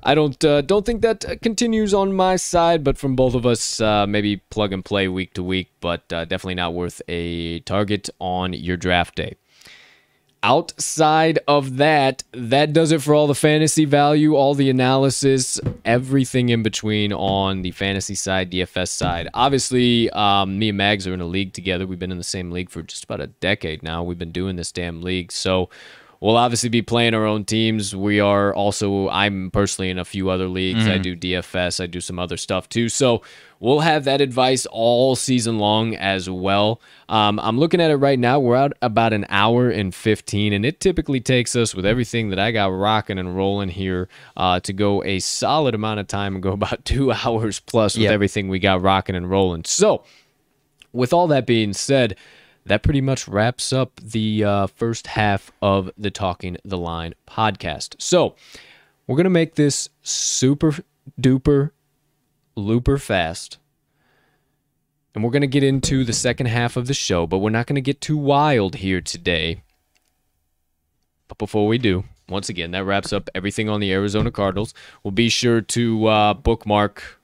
I don't uh, don't think that continues on my side, but from both of us, uh, maybe plug and play week to week, but uh, definitely not worth a target on your draft day outside of that, that does it for all the fantasy value, all the analysis, everything in between on the fantasy side, DFS side. Obviously, um, me and Mags are in a league together. We've been in the same league for just about a decade now. We've been doing this damn league. So we'll obviously be playing our own teams. We are also, I'm personally in a few other leagues. Mm-hmm. I do DFS, I do some other stuff too. So we'll have that advice all season long as well. Um, I'm looking at it right now. We're out about an hour and 15, and it typically takes us, with everything that I got rocking and rolling here, uh, to go a solid amount of time and go [LAUGHS] about two hours plus with yep. everything we got rocking and rolling. So, with all that being said, that pretty much wraps up the uh, first half of the Talking the Line podcast. So, we're going to make this super duper looper fast. And we're going to get into the second half of the show, but we're not going to get too wild here today. But before we do, once again, that wraps up everything on the Arizona Cardinals. We'll be sure to uh, bookmark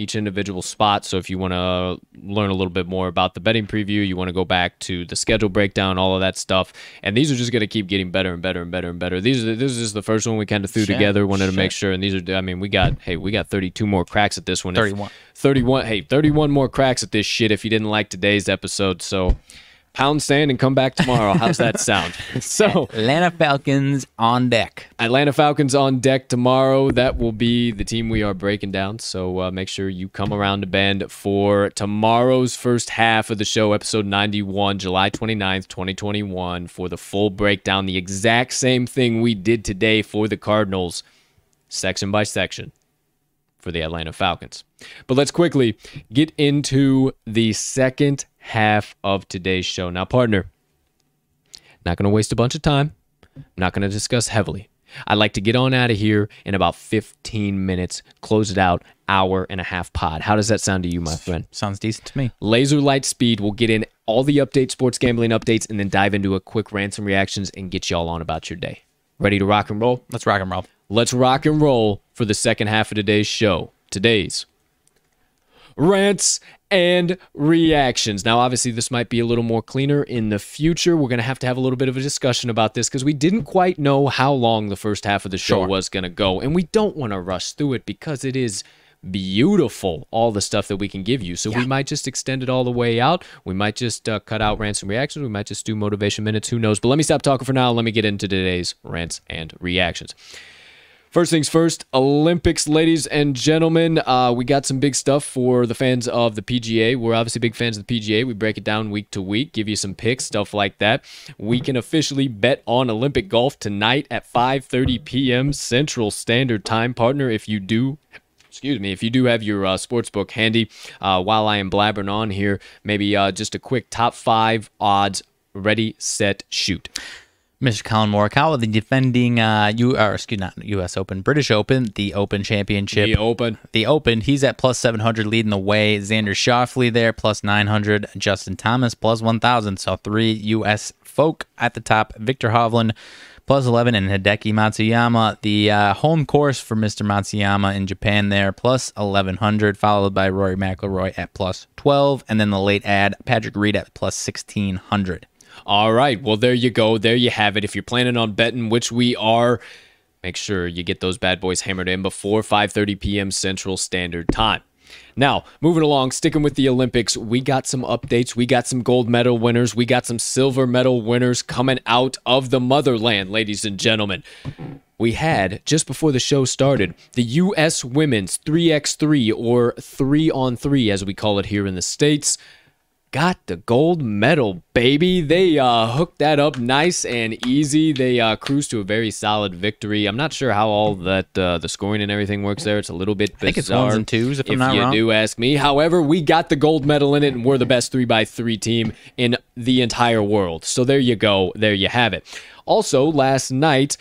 each individual spot. So if you want to learn a little bit more about the betting preview, you want to go back to the schedule breakdown, all of that stuff. And these are just going to keep getting better and better and better and better. These are this is the first one we kind of threw Shit. together. Wanted Shit. to make sure. And these are I mean we got hey we got 32 more cracks at this one. 31. 31. Hey 31 more cracks at this shit. If you didn't like today's episode, so pound sand and come back tomorrow. How's that sound? [LAUGHS] so Atlanta Falcons on deck. Atlanta Falcons on deck tomorrow. That will be the team we are breaking down. So uh, make sure you come around to bend for tomorrow's first half of the show, episode 91, July 29th, 2021, for the full breakdown. The exact same thing we did today for the Cardinals, section by section for the Atlanta Falcons. But let's quickly get into the second half of today's show. Now, partner, not going to waste a bunch of time. I'm not going to discuss heavily. I'd like to get on out of here in about 15 minutes, close it out, hour and a half pod. How does that sound to you, my friend? Sounds decent to me. Laser light speed. We'll get in all the updates, sports gambling updates, and then dive into a quick ransom reactions and get y'all on about your day. Ready to rock and roll? Let's rock and roll. Let's rock and roll for the second half of today's show. Today's rants and reactions. Now, obviously, this might be a little more cleaner in the future. We're going to have to have a little bit of a discussion about this because we didn't quite know how long the first half of the show sure. was going to go. And we don't want to rush through it because it is beautiful all the stuff that we can give you. So we might just extend it all the way out. We might just uh, cut out rants and reactions. We might just do motivation minutes. Who knows? But let me stop talking for now. Let me get into today's rants and reactions. First things first, Olympics, ladies and gentlemen. Uh, we got some big stuff for the fans of the PGA. We're obviously big fans of the PGA. We break it down week to week, give you some picks, stuff like that. We can officially bet on Olympic golf tonight at 5:30 p.m. Central Standard Time. Partner, if you do excuse me, if you do have your uh, sports book handy, uh, while I am blabbering on here, maybe uh, just a quick top five odds. Ready, set, shoot. Mr. Collin Morikawa, the defending uh, U or excuse not U.S. Open, British Open, the Open Championship, The Open. the Open. He's at plus seven hundred, leading the way. Xander Schauffele there plus nine hundred. Justin Thomas plus one thousand. So three U.S. folk at the top. Viktor Hovland plus eleven, and Hideki Matsuyama, the uh, home course for Mr. Matsuyama in Japan there plus eleven hundred, followed by Rory McIlroy at plus twelve, and then the late ad Patrick Reed at plus sixteen hundred. All right. Well, there you go. There you have it. If you're planning on betting, which we are, make sure you get those bad boys hammered in before 5:30 p.m. Central Standard Time. Now, moving along, sticking with the Olympics, we got some updates. We got some gold medal winners. We got some silver medal winners coming out of the motherland, ladies and gentlemen. We had, just before the show started, the U.S. women's 3x3 or 3 on 3, as we call it here in the States got the gold medal, baby. They uh, hooked that up nice and easy. They uh, cruised to a very solid victory. I'm not sure how all that uh, the scoring and everything works there. It's a little bit bizarre. think it's ones and twos, if I'm not you wrong. do ask me. However, we got the gold medal in it, and we're the best three by three team in the entire world. So there you go. There you have it. Also, last night.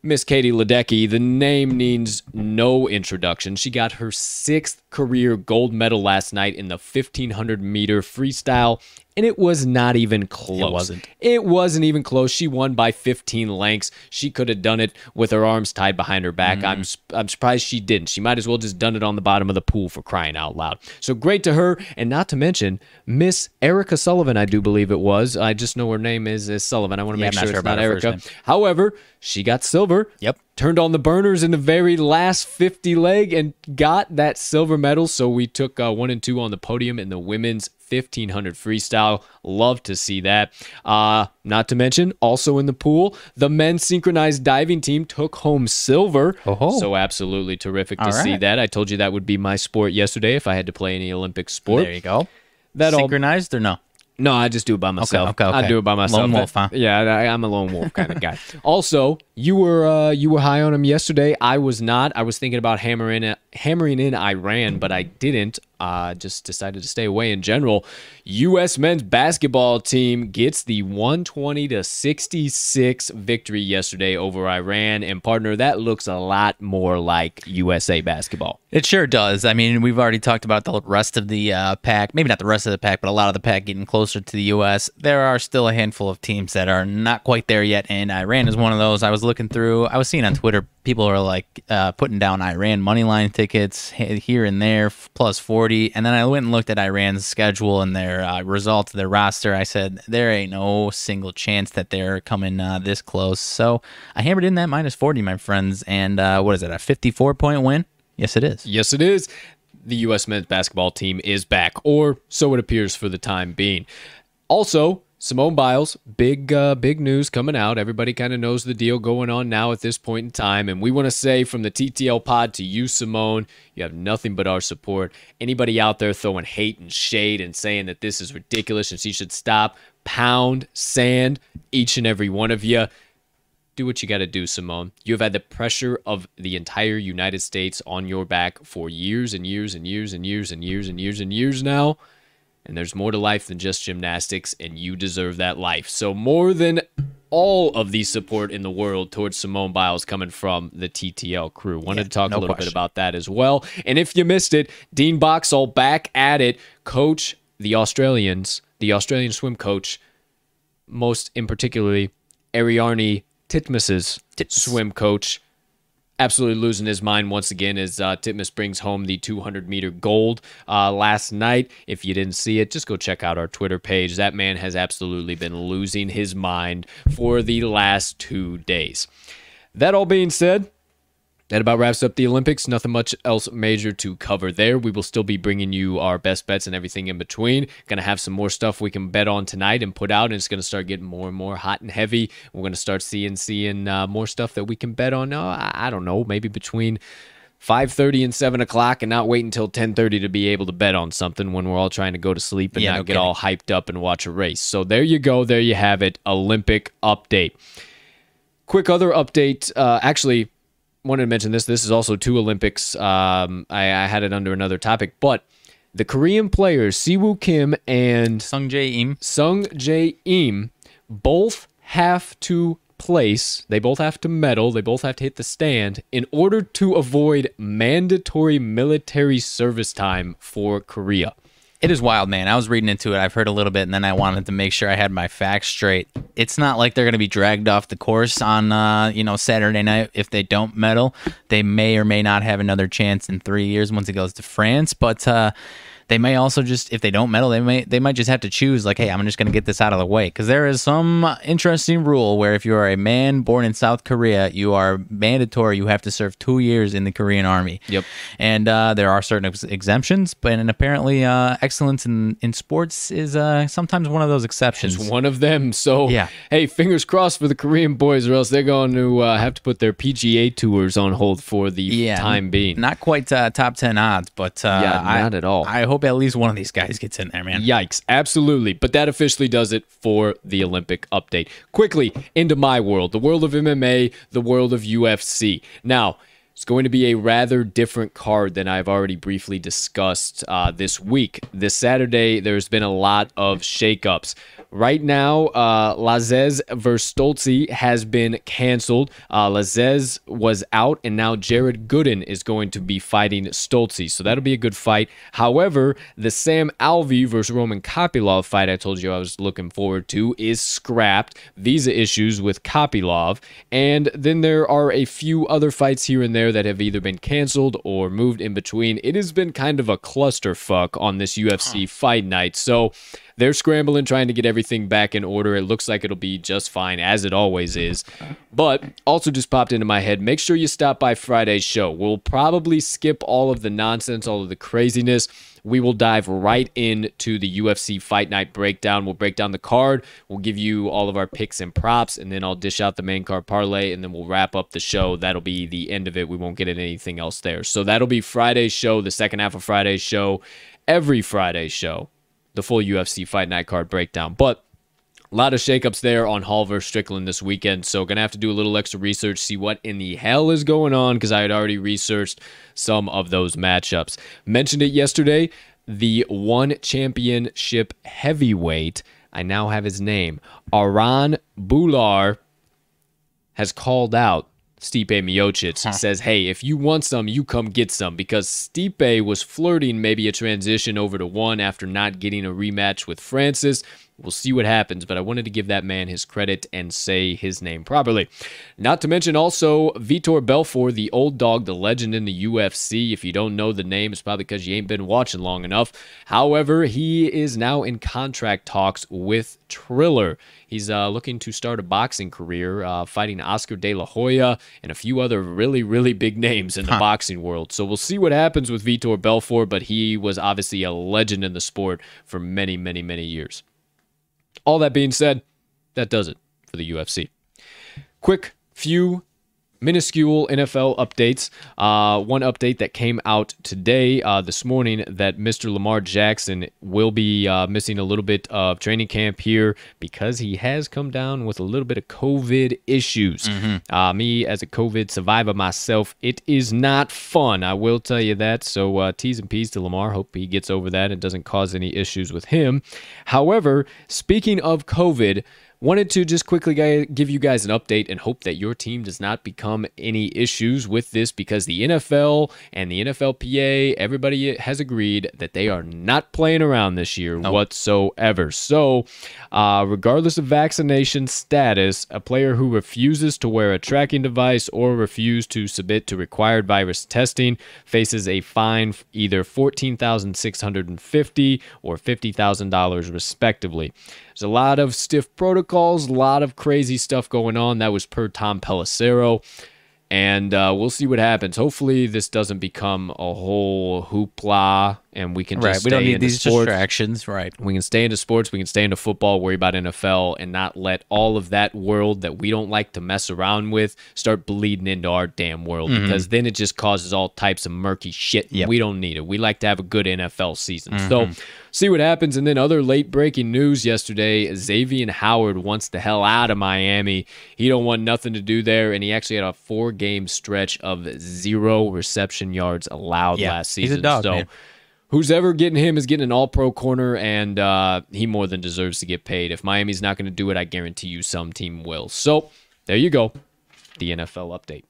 Miss Katie Ledecky, the name needs no introduction. She got her sixth career gold medal last night in the 1500 meter freestyle, and it was not even close. It wasn't. It wasn't even close. She won by 15 lengths. She could have done it with her arms tied behind her back. I'm Mm-hmm. I'm surprised she didn't. She might as well just done it on the bottom of the pool for crying out loud. So great to her, and not to mention Miss Erica Sullivan. I do believe it was. I just know her name is, is Sullivan. I want to Yeah, make sure sure it's not Erica. However, she got silver. Yep. Turned on the burners in the very last 50 leg and got that silver medal. So we took uh, one and two on the podium in the women's 1500 freestyle. Love to see that. Uh, not to mention, also in the pool, the men's synchronized diving team took home silver. Oh-ho. So absolutely terrific to All see that. I told you that would be my sport yesterday if I had to play any Olympic sport. There you go. That all Synchronized or no? No, I just do it by myself. okay, I okay. do it by myself. Lone wolf, huh? Yeah, I, I'm a lone wolf kind of guy. [LAUGHS] Also, you were uh, you were high on him yesterday. I was not. I was thinking about hammering in, hammering in Iran, but I didn't. Uh, just decided to stay away in general. U.S. men's basketball team gets the 120 to 66 victory yesterday over Iran, and partner, that looks a lot more like USA basketball. It sure does. I mean, we've already talked about the rest of the uh, pack. Maybe not the rest of the pack, but a lot of the pack getting closer to the U.S. There are still a handful of teams that are not quite there yet, and Iran is one of those. I was looking through. I was seeing on Twitter people are like uh, putting down Iran money line tickets here and there, plus forty. And then I went and looked at Iran's schedule and their uh, results, their roster. I said there ain't no single chance that they're coming uh, this close. So I hammered in that minus forty, my friends. And uh, what is it? A fifty-four point win? Yes, it is. Yes, it is. The U.S. men's basketball team is back, or so it appears for the time being. Also, Simone Biles, big uh, big news coming out. Everybody kind of knows the deal going on now at this point in time, and we want to say from the TTL Pod to you, Simone, you have nothing but our support. Anybody out there throwing hate and shade and saying that this is ridiculous and she should stop, pound sand each and every one of you do what you got to do, Simone. You have had the pressure of the entire United States on your back for years and years and years and years and years and years and years now. And there's more to life than just gymnastics, and you deserve that life. So, more than all of the support in the world towards Simone Biles coming from the TTL crew. Wanted to talk no a little bit about that as well. And if you missed it, Dean Boxall back at it. Coach the Australians, the Australian swim coach, most in particularly Ariarne Titmus's Titmus. swim coach, absolutely losing his mind once again as uh, Titmus brings home the 200 meter gold uh, last night. If you didn't see it, just go check out our Twitter page. That man has absolutely been losing his mind for the last two days. That all being said, That about wraps up the Olympics. Nothing much else major to cover there. We will still be bringing you our best bets and everything in between. Going to have some more stuff we can bet on tonight and put out, and it's going to start getting more and more hot and heavy. We're going to start seeing seeing uh, more stuff that we can bet on. Uh, I, I don't know, maybe between 5.30 and 7 o'clock and not wait until 10.30 to be able to bet on something when we're all trying to go to sleep and Yeah, not no get all hyped up and watch a race so there you go there you have it olympic update quick other update uh, actually wanted to mention this this is also two olympics um, I, I had it under another topic but the korean players siwoo kim and Sung Jae Im. Sung Jae Im both have to place, they both have to medal, they both have to hit the stand in order to avoid mandatory military service time for Korea. It is wild, man. I was reading into it. I've heard a little bit, and then I wanted to make sure I had my facts straight. It's not like they're going to be dragged off the course on, uh, you know, Saturday night if they don't medal. They may or may not have another chance in three years once it goes to France. But uh, they may also just, if they don't meddle, they may they might just have to choose like, hey, I'm just going to get this out of the way because there is some interesting rule where if you are a man born in South Korea, you are mandatory. You have to serve two years in the Korean army. Yep. And uh, there are certain ex- exemptions, but and apparently uh, excellence in, in sports is uh, sometimes one of those exceptions. It's one of them. So, Yeah. hey, fingers crossed for the Korean boys, or else they're going to uh, have to put their PGA tours on hold for the yeah, time being. Not quite uh, top 10 odds, but uh, Yeah, I- not at all. I hope at least one of these guys gets in there, man. Yikes, absolutely. But that officially does it for the Olympic update. Quickly into my world, the world of MMA, the world of UFC. Now, it's going to be a rather different card than I've already briefly discussed uh, this week. This Saturday, there's been a lot of shakeups. Right now, uh, Lazez versus Stolze has been canceled. Uh, Lazez was out, and now Jared Gooden is going to be fighting Stolze. So that'll be a good fight. However, the Sam Alvey versus Roman Kopylov fight I told you I was looking forward to is scrapped. Visa issues with Kopylov. And then there are a few other fights here and there that have either been canceled or moved in between. It has been kind of a clusterfuck on this UFC fight night. So they're scrambling, trying to get everything back in order. It looks like it'll be just fine, as it always is. But also just popped into my head make sure you stop by Friday's show. We'll probably skip all of the nonsense, all of the craziness. We will dive right into the UFC Fight Night breakdown. We'll break down the card. We'll give you all of our picks and props, and then I'll dish out the main card parlay, and then we'll wrap up the show. That'll be the end of it. We won't get into anything else there. So that'll be Friday's show, the second half of Friday's show, every Friday's show the full UFC Fight Night card breakdown. But a lot of shakeups there on Hall versus Strickland this weekend, so gonna have to do a little extra research, see what in the hell is going on, because I had already researched some of those matchups. Mentioned it yesterday. The one championship heavyweight, I now have his name, Arjan Bhullar, has called out Stipe Miocic. Says, hey, if you want some, you come get some. Because Stipe was flirting maybe a transition over to one after not getting a rematch with Francis. We'll see what happens, but I wanted to give that man his credit and say his name properly. Not to mention also Vitor Belfort, the old dog, the legend in the UFC. If you don't know the name, it's probably because you ain't been watching long enough. However, he is now in contract talks with Triller. He's uh, looking to start a boxing career, uh, fighting Oscar De La Hoya and a few other really, really big names in the boxing world. So we'll see what happens with Vitor Belfort, but he was obviously a legend in the sport for many, many, many years. All that being said, that does it for the UFC. Quick few minuscule NFL updates. Uh, one update that came out today, uh, this morning, that Mr. Lamar Jackson will be uh, missing a little bit of training camp here because he has come down with a little bit of COVID issues. Uh, me, as a COVID survivor myself, it is not fun. I will tell you that. So uh, T's and P's to Lamar. Hope he gets over that and doesn't cause any issues with him. However, speaking of COVID, Wanted to just quickly give you guys an update and hope that your team does not become any issues with this because the NFL and the NFLPA, everybody has agreed that they are not playing around this year whatsoever. So, uh, regardless of vaccination status, a player who refuses to wear a tracking device or refuse to submit to required virus testing faces a fine either 14,650 or $50,000 respectively. There's a lot of stiff protocols, a lot of crazy stuff going on. That was per Tom Pelissero. and uh, we'll see what happens. Hopefully, this doesn't become a whole hoopla, and we can just right. We don't stay need these sports. distractions. Right. We can stay into sports, we can stay into football, worry about NFL, and not let all of that world that we don't like to mess around with start bleeding into our damn world because then it just causes all types of murky shit. Yep. We don't need it. We like to have a good NFL season. So see what happens. And then other late breaking news yesterday, Xavier Howard wants the hell out of Miami. He don't want nothing to do there, and he actually had a four game stretch of zero reception yards allowed Yeah, last he's a season. dog, so man. who's ever getting him is getting an all pro corner, and uh, he more than deserves to get paid. If Miami's not going to do it, I guarantee you some team will. So there you go. The NFL update.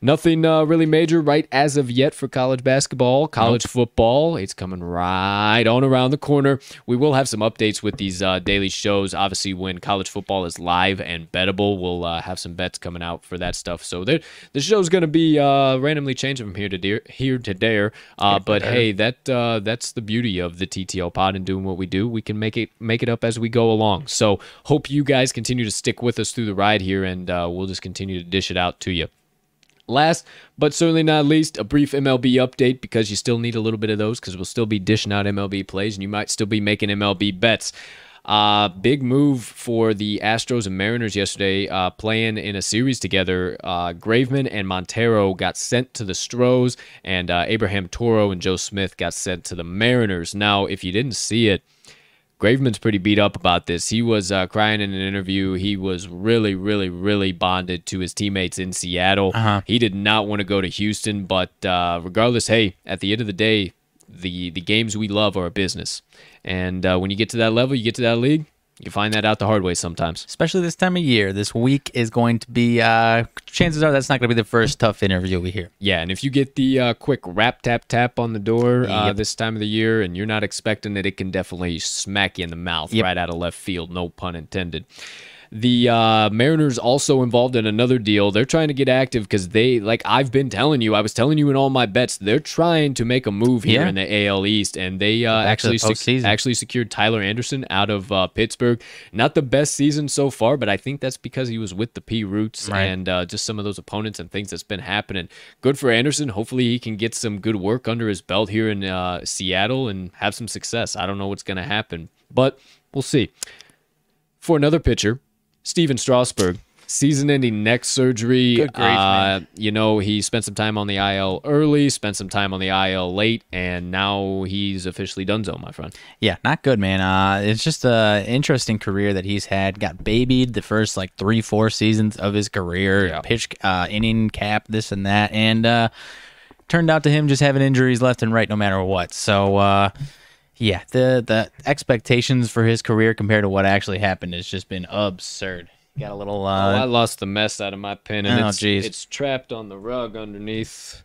Nothing uh, really major right as of yet for college basketball, college football. It's coming right on around the corner. We will have some updates with these uh, daily shows. Obviously, when college football is live and bettable, we'll uh, have some bets coming out for that stuff. So there, the show's going to be uh, randomly changing from here to there, here to there. Uh, but hey, that uh, that's the beauty of the TTL pod and doing what we do. We can make it make it up as we go along. So hope you guys continue to stick with us through the ride here, and uh, we'll just continue to dish it out to you. Last but certainly not least, a brief MLB update because you still need a little bit of those because we'll still be dishing out MLB plays and you might still be making MLB bets. Uh, big move for the Astros and Mariners yesterday, uh, playing in a series together. Uh, Graveman and Montero got sent to the Stros, and uh, Abraham Toro and Joe Smith got sent to the Mariners. Now, if you didn't see it, Graveman's pretty beat up about this. He was uh, crying in an interview. He was really, really, really bonded to his teammates in Seattle. Uh-huh. He did not want to go to Houston, but uh, regardless, hey, at the end of the day, the the games we love are a business, and uh, when you get to that level, you get to that league, you find that out the hard way sometimes. Especially this time of year. This week is going to be. Uh, chances are that's not going to be the first tough interview we hear. Yeah, and if you get the uh, quick rap tap tap on the door uh, Yep. this time of the year, and you're not expecting it, it can definitely smack you in the mouth Yep. right out of left field. No pun intended. The uh, Mariners also involved in another deal. They're trying to get active because they, like I've been telling you, I was telling you in all my bets, they're trying to make a move here Yeah. in the AL East, and they uh, actually sec- actually secured Tyler Anderson out of uh, Pittsburgh. Not the best season so far, but I think that's because he was with the P Roots Right. and uh, just some of those opponents and things that's been happening. Good for Anderson. Hopefully, he can get some good work under his belt here in uh, Seattle and have some success. I don't know what's going to happen, but we'll see. For another pitcher, Stephen Strasburg. Season-ending neck surgery. Good grief, uh, man. You know, he spent some time on the IL early, spent some time on the IL late, and now he's officially donezo, my friend. Yeah, not good, man. Uh, it's just an interesting career that he's had. Got babied the first like three, four seasons of his career. Yeah. Pitch uh, inning cap, this and that, and uh, turned out to him just having injuries left and right, no matter what. So, uh, yeah, the the expectations for his career compared to what actually happened has just been absurd. Got a little. Oh, I Uh, lost the mess out of my pen, and Oh, it's, jeez. it's trapped on the rug underneath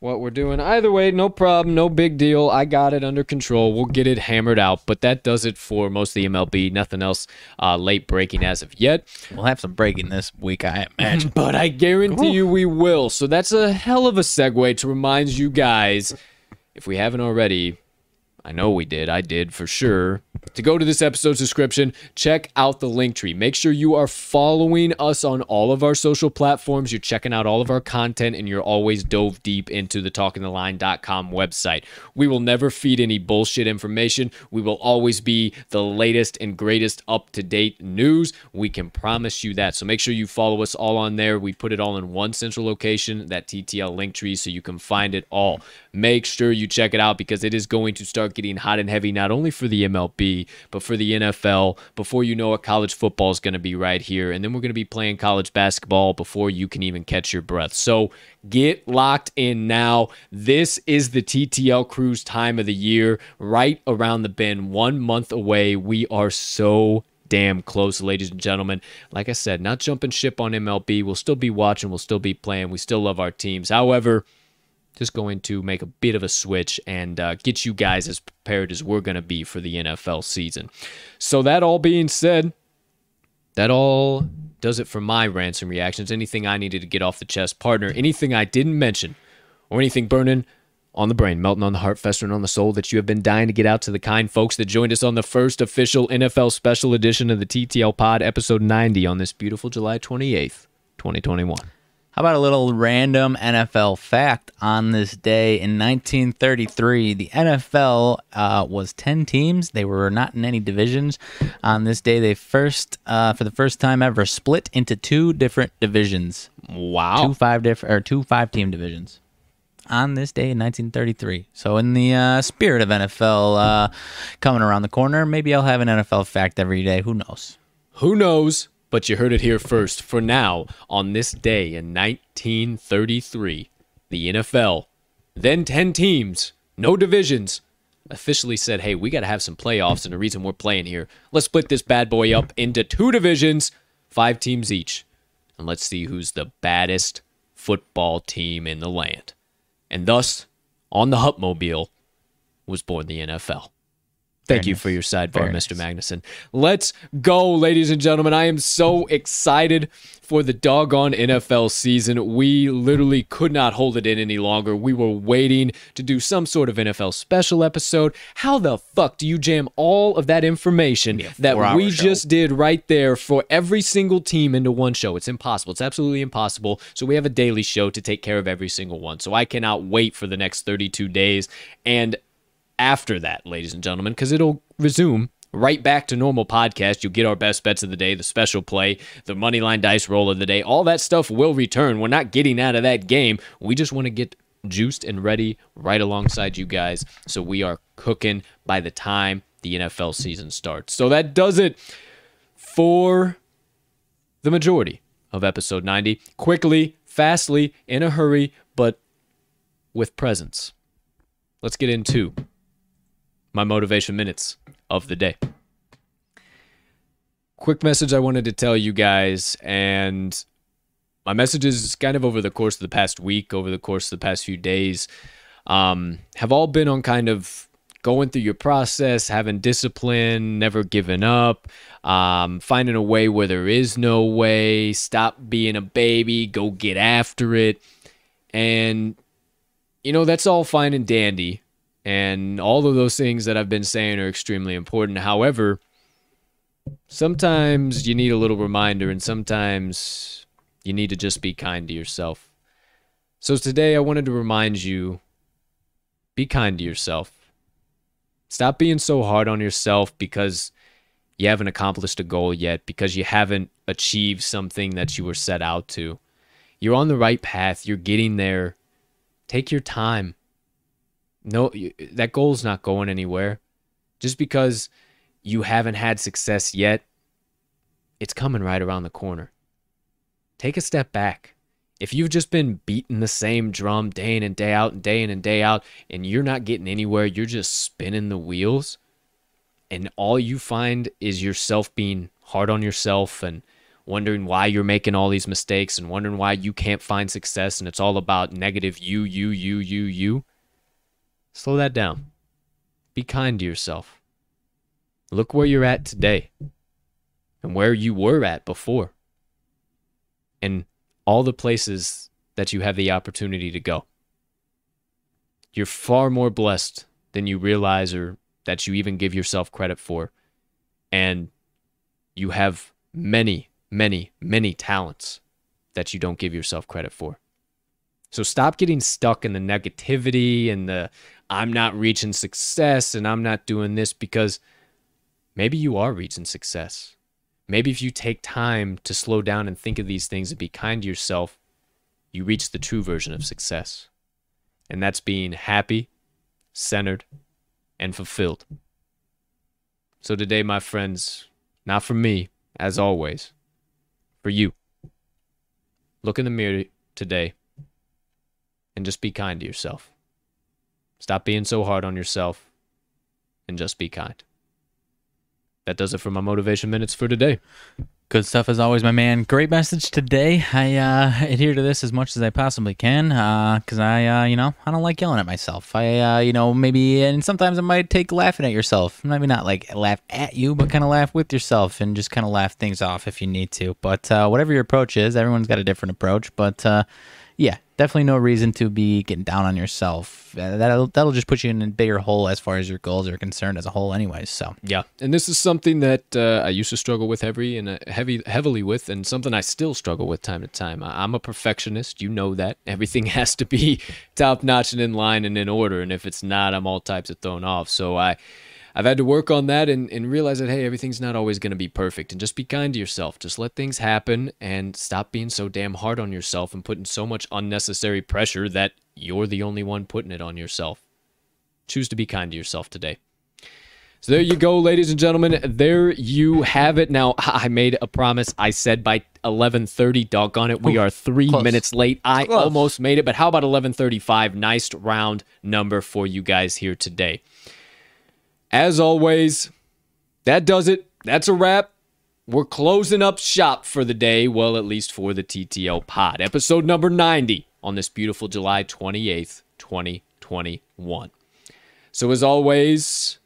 what we're doing. Either way, no problem, no big deal. I got it under control. We'll get it hammered out. But that does it for most of the MLB. Nothing else uh, late breaking as of yet. we'll have some breaking this week, I imagine. [LAUGHS] But I guarantee you we will. So that's a hell of a segue to remind you guys, if we haven't already, I know we did, I did for sure, to go to this episode's description, check out the link tree. Make sure you are following us on all of our social platforms. You're checking out all of our content and you're always dove deep into the talkingtheline.com website. We will never feed any bullshit information. We will always be the latest and greatest up to date news. We can promise you that. So make sure you follow us all on there. We put it all in one central location, that TTL link tree, so you can find it all. Make sure you check it out because it is going to start getting hot and heavy, not only for the MLB, but for the NFL. Before you know it, college football is going to be right here. And then we're going to be playing college basketball before you can even catch your breath. So get locked in now. This is the TTL Cruise time of the year, right around the bend, one month away. We are so damn close, ladies and gentlemen. Like I said, not jumping ship on MLB. We'll still be watching, we'll still be playing. We still love our teams. However, just going to make a bit of a switch and uh, get you guys as prepared as we're going to be for the NFL season. So, that all being said, that all does it for my rants and reactions. Anything I needed to get off the chest, partner, anything I didn't mention, or anything burning on the brain, melting on the heart, festering on the soul that you have been dying to get out to the kind folks that joined us on the first official NFL special edition of the TTL Pod, episode 90, on this beautiful July 28th, 2021. How about a little random NFL fact on this day in 1933? The NFL uh, was 10 teams. They were not in any divisions. On this day, they first, uh, for the first time ever, split into two different divisions. Wow. Two five different or two five team divisions. On this day in 1933. So, in the uh, spirit of NFL uh, coming around the corner, maybe I'll have an NFL fact every day. Who knows? Who knows? But you heard it here first. For now, on this day in 1933, the NFL, then 10 teams, no divisions, officially said, hey, we got to have some playoffs. And the reason we're playing here, let's split this bad boy up into two divisions, five teams each. And let's see who's the baddest football team in the land. And thus, on the Hupmobile, was born the NFL. Thank you for your sidebar, Mr. Magnuson. Let's go, ladies and gentlemen. I am so excited for the doggone NFL season. We literally could not hold it in any longer. We were waiting to do some sort of NFL special episode. How the fuck do you jam all of that information that we show. just did right there for every single team into one show? It's impossible. It's absolutely impossible. So we have a daily show to take care of every single one. So I cannot wait for the next 32 days. And after that, ladies and gentlemen, because it'll resume right back to normal podcast. You'll get our best bets of the day, the special play, the money line dice roll of the day. All that stuff will return. We're not getting out of that game. We just want to get juiced and ready right alongside you guys. So we are cooking by the time the NFL season starts. So that does it for the majority of episode 90. Quickly, fastly, in a hurry, but with presence. Let's get into my motivation minutes of the day. Quick message I wanted to tell you guys, and my messages kind of over the course of the past week, over the course of the past few days, um, have all been on kind of going through your process, having discipline, never giving up, um, finding a way where there is no way, stop being a baby, go get after it. And, you know, that's all fine and dandy. And all of those things that I've been saying are extremely important. However, sometimes you need a little reminder, and sometimes you need to just be kind to yourself. So today I wanted to remind you be kind to yourself. Stop being so hard on yourself because you haven't accomplished a goal yet, because you haven't achieved something that you were set out to. You're on the right path, you're getting there. Take your time. No, that goal's not going anywhere. Just because you haven't had success yet, it's coming right around the corner. Take a step back. If you've just been beating the same drum day in and day out and day in and day out, and you're not getting anywhere, you're just spinning the wheels, and all you find is yourself being hard on yourself and wondering why you're making all these mistakes and wondering why you can't find success, and it's all about negative you, you, you, you, you. Slow that down. Be kind to yourself. Look where you're at today and where you were at before, and all the places that you have the opportunity to go. You're far more blessed than you realize or that you even give yourself credit for. And you have many, many, many talents that you don't give yourself credit for. So stop getting stuck in the negativity and the I'm not reaching success and I'm not doing this because maybe you are reaching success. Maybe if you take time to slow down and think of these things and be kind to yourself, you reach the true version of success. And that's being happy, centered, and fulfilled. So today, my friends, not for me, as always, for you, look in the mirror today and just be kind to yourself. Stop being so hard on yourself and just be kind. That does it for my motivation minutes for today. Good stuff as always, my man. Great message today. I uh, adhere to this as much as I possibly can because I, uh, you know, I don't like yelling at myself. I, uh, you know, maybe and sometimes it might take laughing at yourself. Maybe not like laugh at you, but kind of laugh with yourself and just kind of laugh things off if you need to. But uh, whatever your approach is, everyone's got a different approach. But uh, definitely no reason to be getting down on yourself. Uh, that'll that'll just put you in a bigger hole as far as your goals are concerned as a whole, anyways. So yeah, and this is something that uh, I used to struggle with heavy and uh, heavy heavily with, and something I still struggle with time to time. I'm a perfectionist, you know that. [LAUGHS] Everything has to be [LAUGHS] top notch and in line and in order, and if it's not, I'm all types of thrown off. So I I've had to work on that and, and realize that, hey, everything's not always going to be perfect. And just be kind to yourself. Just let things happen and stop being so damn hard on yourself and putting so much unnecessary pressure that you're the only one putting it on yourself. Choose to be kind to yourself today. So there you go, ladies and gentlemen. There you have it. Now [LAUGHS] I made a promise. I said by 11:30. Doggone it, we are three Close. minutes late. I Close. almost made it, but how about 11:35? Nice round number for you guys here today. As always, that does it. That's a wrap. We're closing up shop for the day. Well, at least for the TTL pod. Episode number 90 on this beautiful July 28th, 2021. So, as always,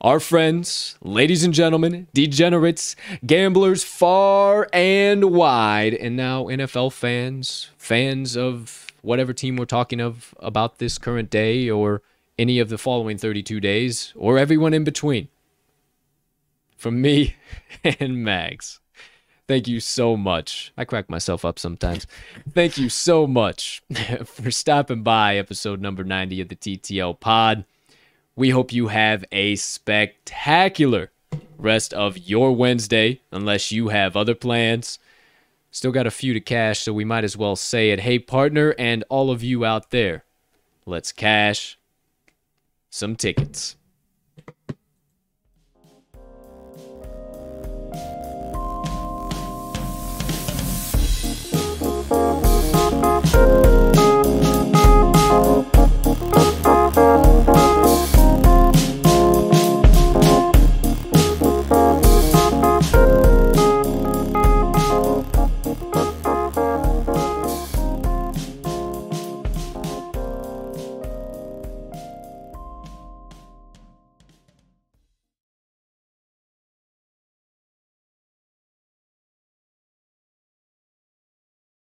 our friends, ladies and gentlemen, degenerates, gamblers far and wide, and now NFL fans, fans of whatever team we're talking of about this current day or any of the following 32 days, or everyone in between. From me [LAUGHS] and Mags. Thank you so much. I crack myself up sometimes. Thank you so much [LAUGHS] for stopping by episode number 90 of the TTL pod. We hope you have a spectacular rest of your Wednesday, unless you have other plans. Still got a few to cash, so we might as well say it. Hey, partner, and all of you out there, let's cash some tickets.